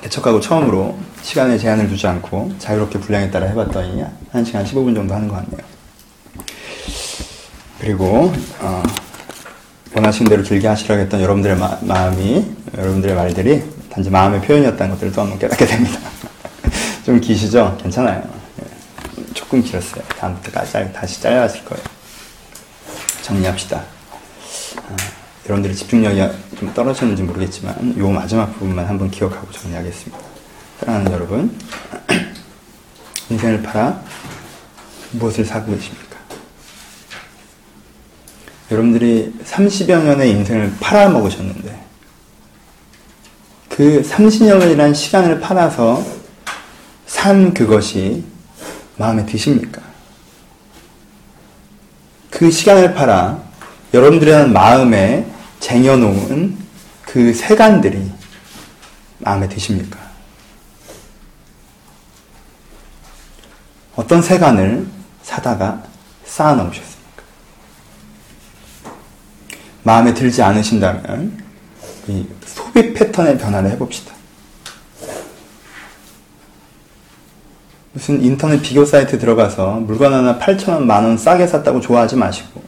개척하고 처음으로 시간에 제한을 두지 않고 자유롭게 분량에 따라 해봤더니 1시간 15분 정도 하는 것 같네요. 그리고 어, 원하시는 대로 길게 하시라고 했던 여러분들의 마, 음이 여러분들의 말들이 단지 마음의 표현이었다는 것들을 또 한 번 깨닫게 됩니다. 좀 기시죠? 괜찮아요. 예. 조금 길었어요. 다음부터 다시 잘라질 거예요. 정리합시다. 어, 여러분들의 집중력이 좀 떨어졌는지 모르겠지만 요 마지막 부분만 한번 기억하고 정리하겠습니다. 사랑하는 여러분, 인생을 팔아 무엇을 사고 계십니까? 여러분들이 30여 년의 인생을 팔아먹으셨는데 그 30여 년이라는 시간을 팔아서 산 그것이 마음에 드십니까? 그 시간을 팔아 여러분들의 마음에 쟁여놓은 그 세간들이 마음에 드십니까? 어떤 세간을 사다가 쌓아놓으셨습니까? 마음에 들지 않으신다면 이 소비 패턴의 변화를 해봅시다. 무슨 인터넷 비교 사이트 들어가서 물건 하나 8천원, 만원 싸게 샀다고 좋아하지 마시고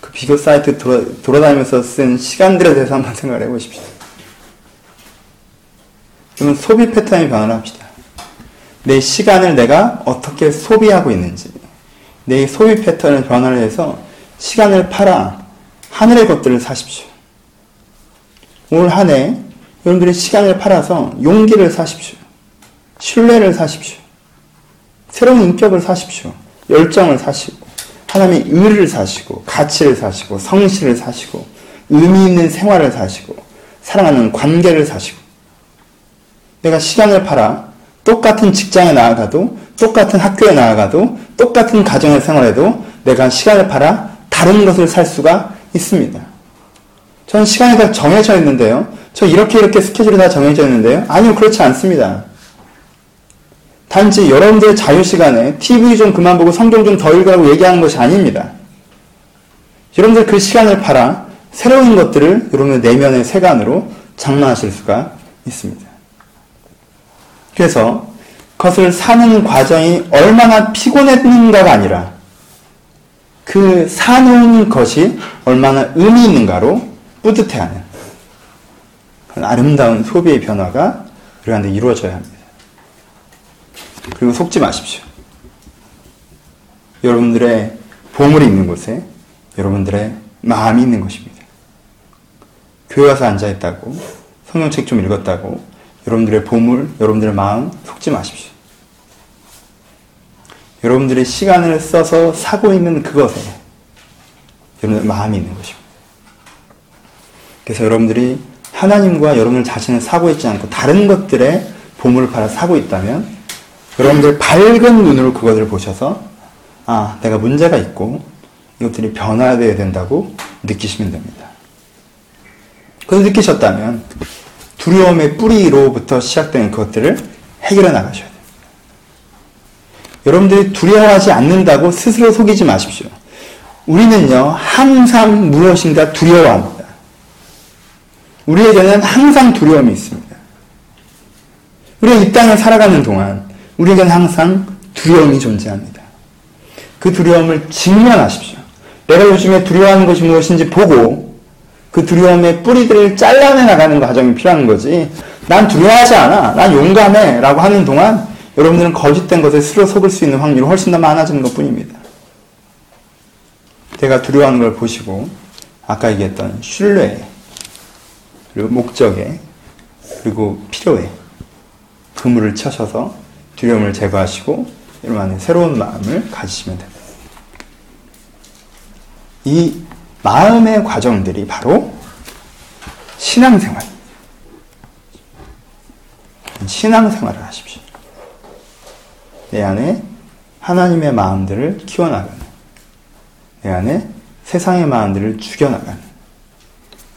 그 비교 사이트 돌아, 돌아다니면서 쓴 시간들에 대해서 한번 생각을 해보십시오. 그러면 소비 패턴의 변화를 합시다. 내 시간을 내가 어떻게 소비하고 있는지 내 소비 패턴을 변화를 해서 시간을 팔아 하늘의 것들을 사십시오. 올 한 해 여러분들이 시간을 팔아서 용기를 사십시오. 신뢰를 사십시오. 새로운 인격을 사십시오. 열정을 사시고, 하나님의 의를 사시고, 가치를 사시고, 성실을 사시고, 의미 있는 생활을 사시고, 사랑하는 관계를 사시고, 내가 시간을 팔아 똑같은 직장에 나아가도, 똑같은 학교에 나아가도, 똑같은 가정을 생활해도 내가 시간을 팔아 다른 것을 살 수가 있습니다. 저는 시간이 다 정해져 있는데요. 저 이렇게 이렇게 스케줄이 다 정해져 있는데요. 아니요, 그렇지 않습니다. 단지 여러분들의 자유시간에 TV 좀 그만 보고 성경 좀 더 읽으라고 얘기하는 것이 아닙니다. 여러분들 그 시간을 팔아 새로운 것들을 여러분의 내면의 세간으로 장만하실 수가 있습니다. 그래서 그것을 사는 과정이 얼마나 피곤했는가가 아니라 그 사놓은 것이 얼마나 의미 있는가로 뿌듯해하는 아름다운 소비의 변화가 우리한테 이루어져야 합니다. 그리고 속지 마십시오. 여러분들의 보물이 있는 곳에 여러분들의 마음이 있는 것입니다. 교회 와서 앉아있다고 성경책 좀 읽었다고 여러분들의 보물, 여러분들의 마음 속지 마십시오. 여러분들의 시간을 써서 사고 있는 그것에 여러분들의 마음이 있는 것입니다. 그래서 여러분들이 하나님과 여러분들 자신을 사고 있지 않고 다른 것들의 보물을 팔아 사고 있다면 여러분들 밝은 눈으로 그것을 보셔서 아 내가 문제가 있고 이것들이 변화되어야 된다고 느끼시면 됩니다. 그걸 느끼셨다면 두려움의 뿌리로부터 시작되는 그것들을 해결해 나가셔야 됩니다. 여러분들이 두려워하지 않는다고 스스로 속이지 마십시오. 우리는요 항상 무엇인가 두려워합니다. 우리에게는 항상 두려움이 있습니다. 우리가 이 땅을 살아가는 동안 우리에게는 항상 두려움이 존재합니다. 그 두려움을 직면하십시오. 내가 요즘에 두려워하는 것이 무엇인지 보고 그 두려움의 뿌리들을 잘라내 나가는 과정이 필요한 거지. 난 두려워하지 않아. 난 용감해. 라고 하는 동안 여러분들은 거짓된 것에 스스로 속을 수 있는 확률이 훨씬 더 많아지는 것 뿐입니다. 내가 두려워하는 걸 보시고 아까 얘기했던 신뢰 그리고 목적에 그리고 필요에 그물을 쳐셔서 두려움을 제거하시고 안에 새로운 마음을 가지시면 됩니다. 이 마음의 과정들이 바로 신앙생활. 신앙생활을 하십시오. 내 안에 하나님의 마음들을 키워나가는, 내 안에 세상의 마음들을 죽여나가는,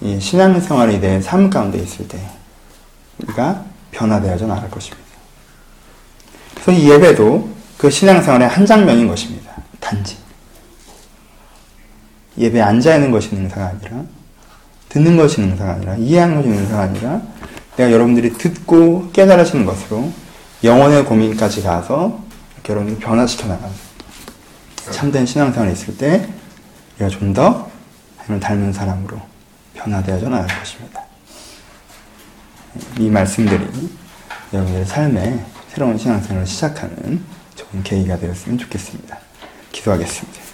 이 신앙생활이 내 삶 가운데 있을 때, 우리가 변화되어져 나갈 것입니다. 그래서 이 예배도 그 신앙생활의 한 장면인 것입니다. 단지. 예배에 앉아 있는 것이 능사가 아니라, 듣는 것이 능사가 아니라, 이해하는 것이 능사가 아니라, 내가 여러분들이 듣고 깨달으시는 것으로 영혼의 고민까지 가서 여러분들이 변화시켜 나가는 참된 신앙생활이 있을 때 우리가 좀 더 하나님을 닮은 사람으로 변화되어져 나갈 것입니다. 이 말씀들이 여러분들의 삶에 새로운 신앙생활을 시작하는 좋은 계기가 되었으면 좋겠습니다. 기도하겠습니다.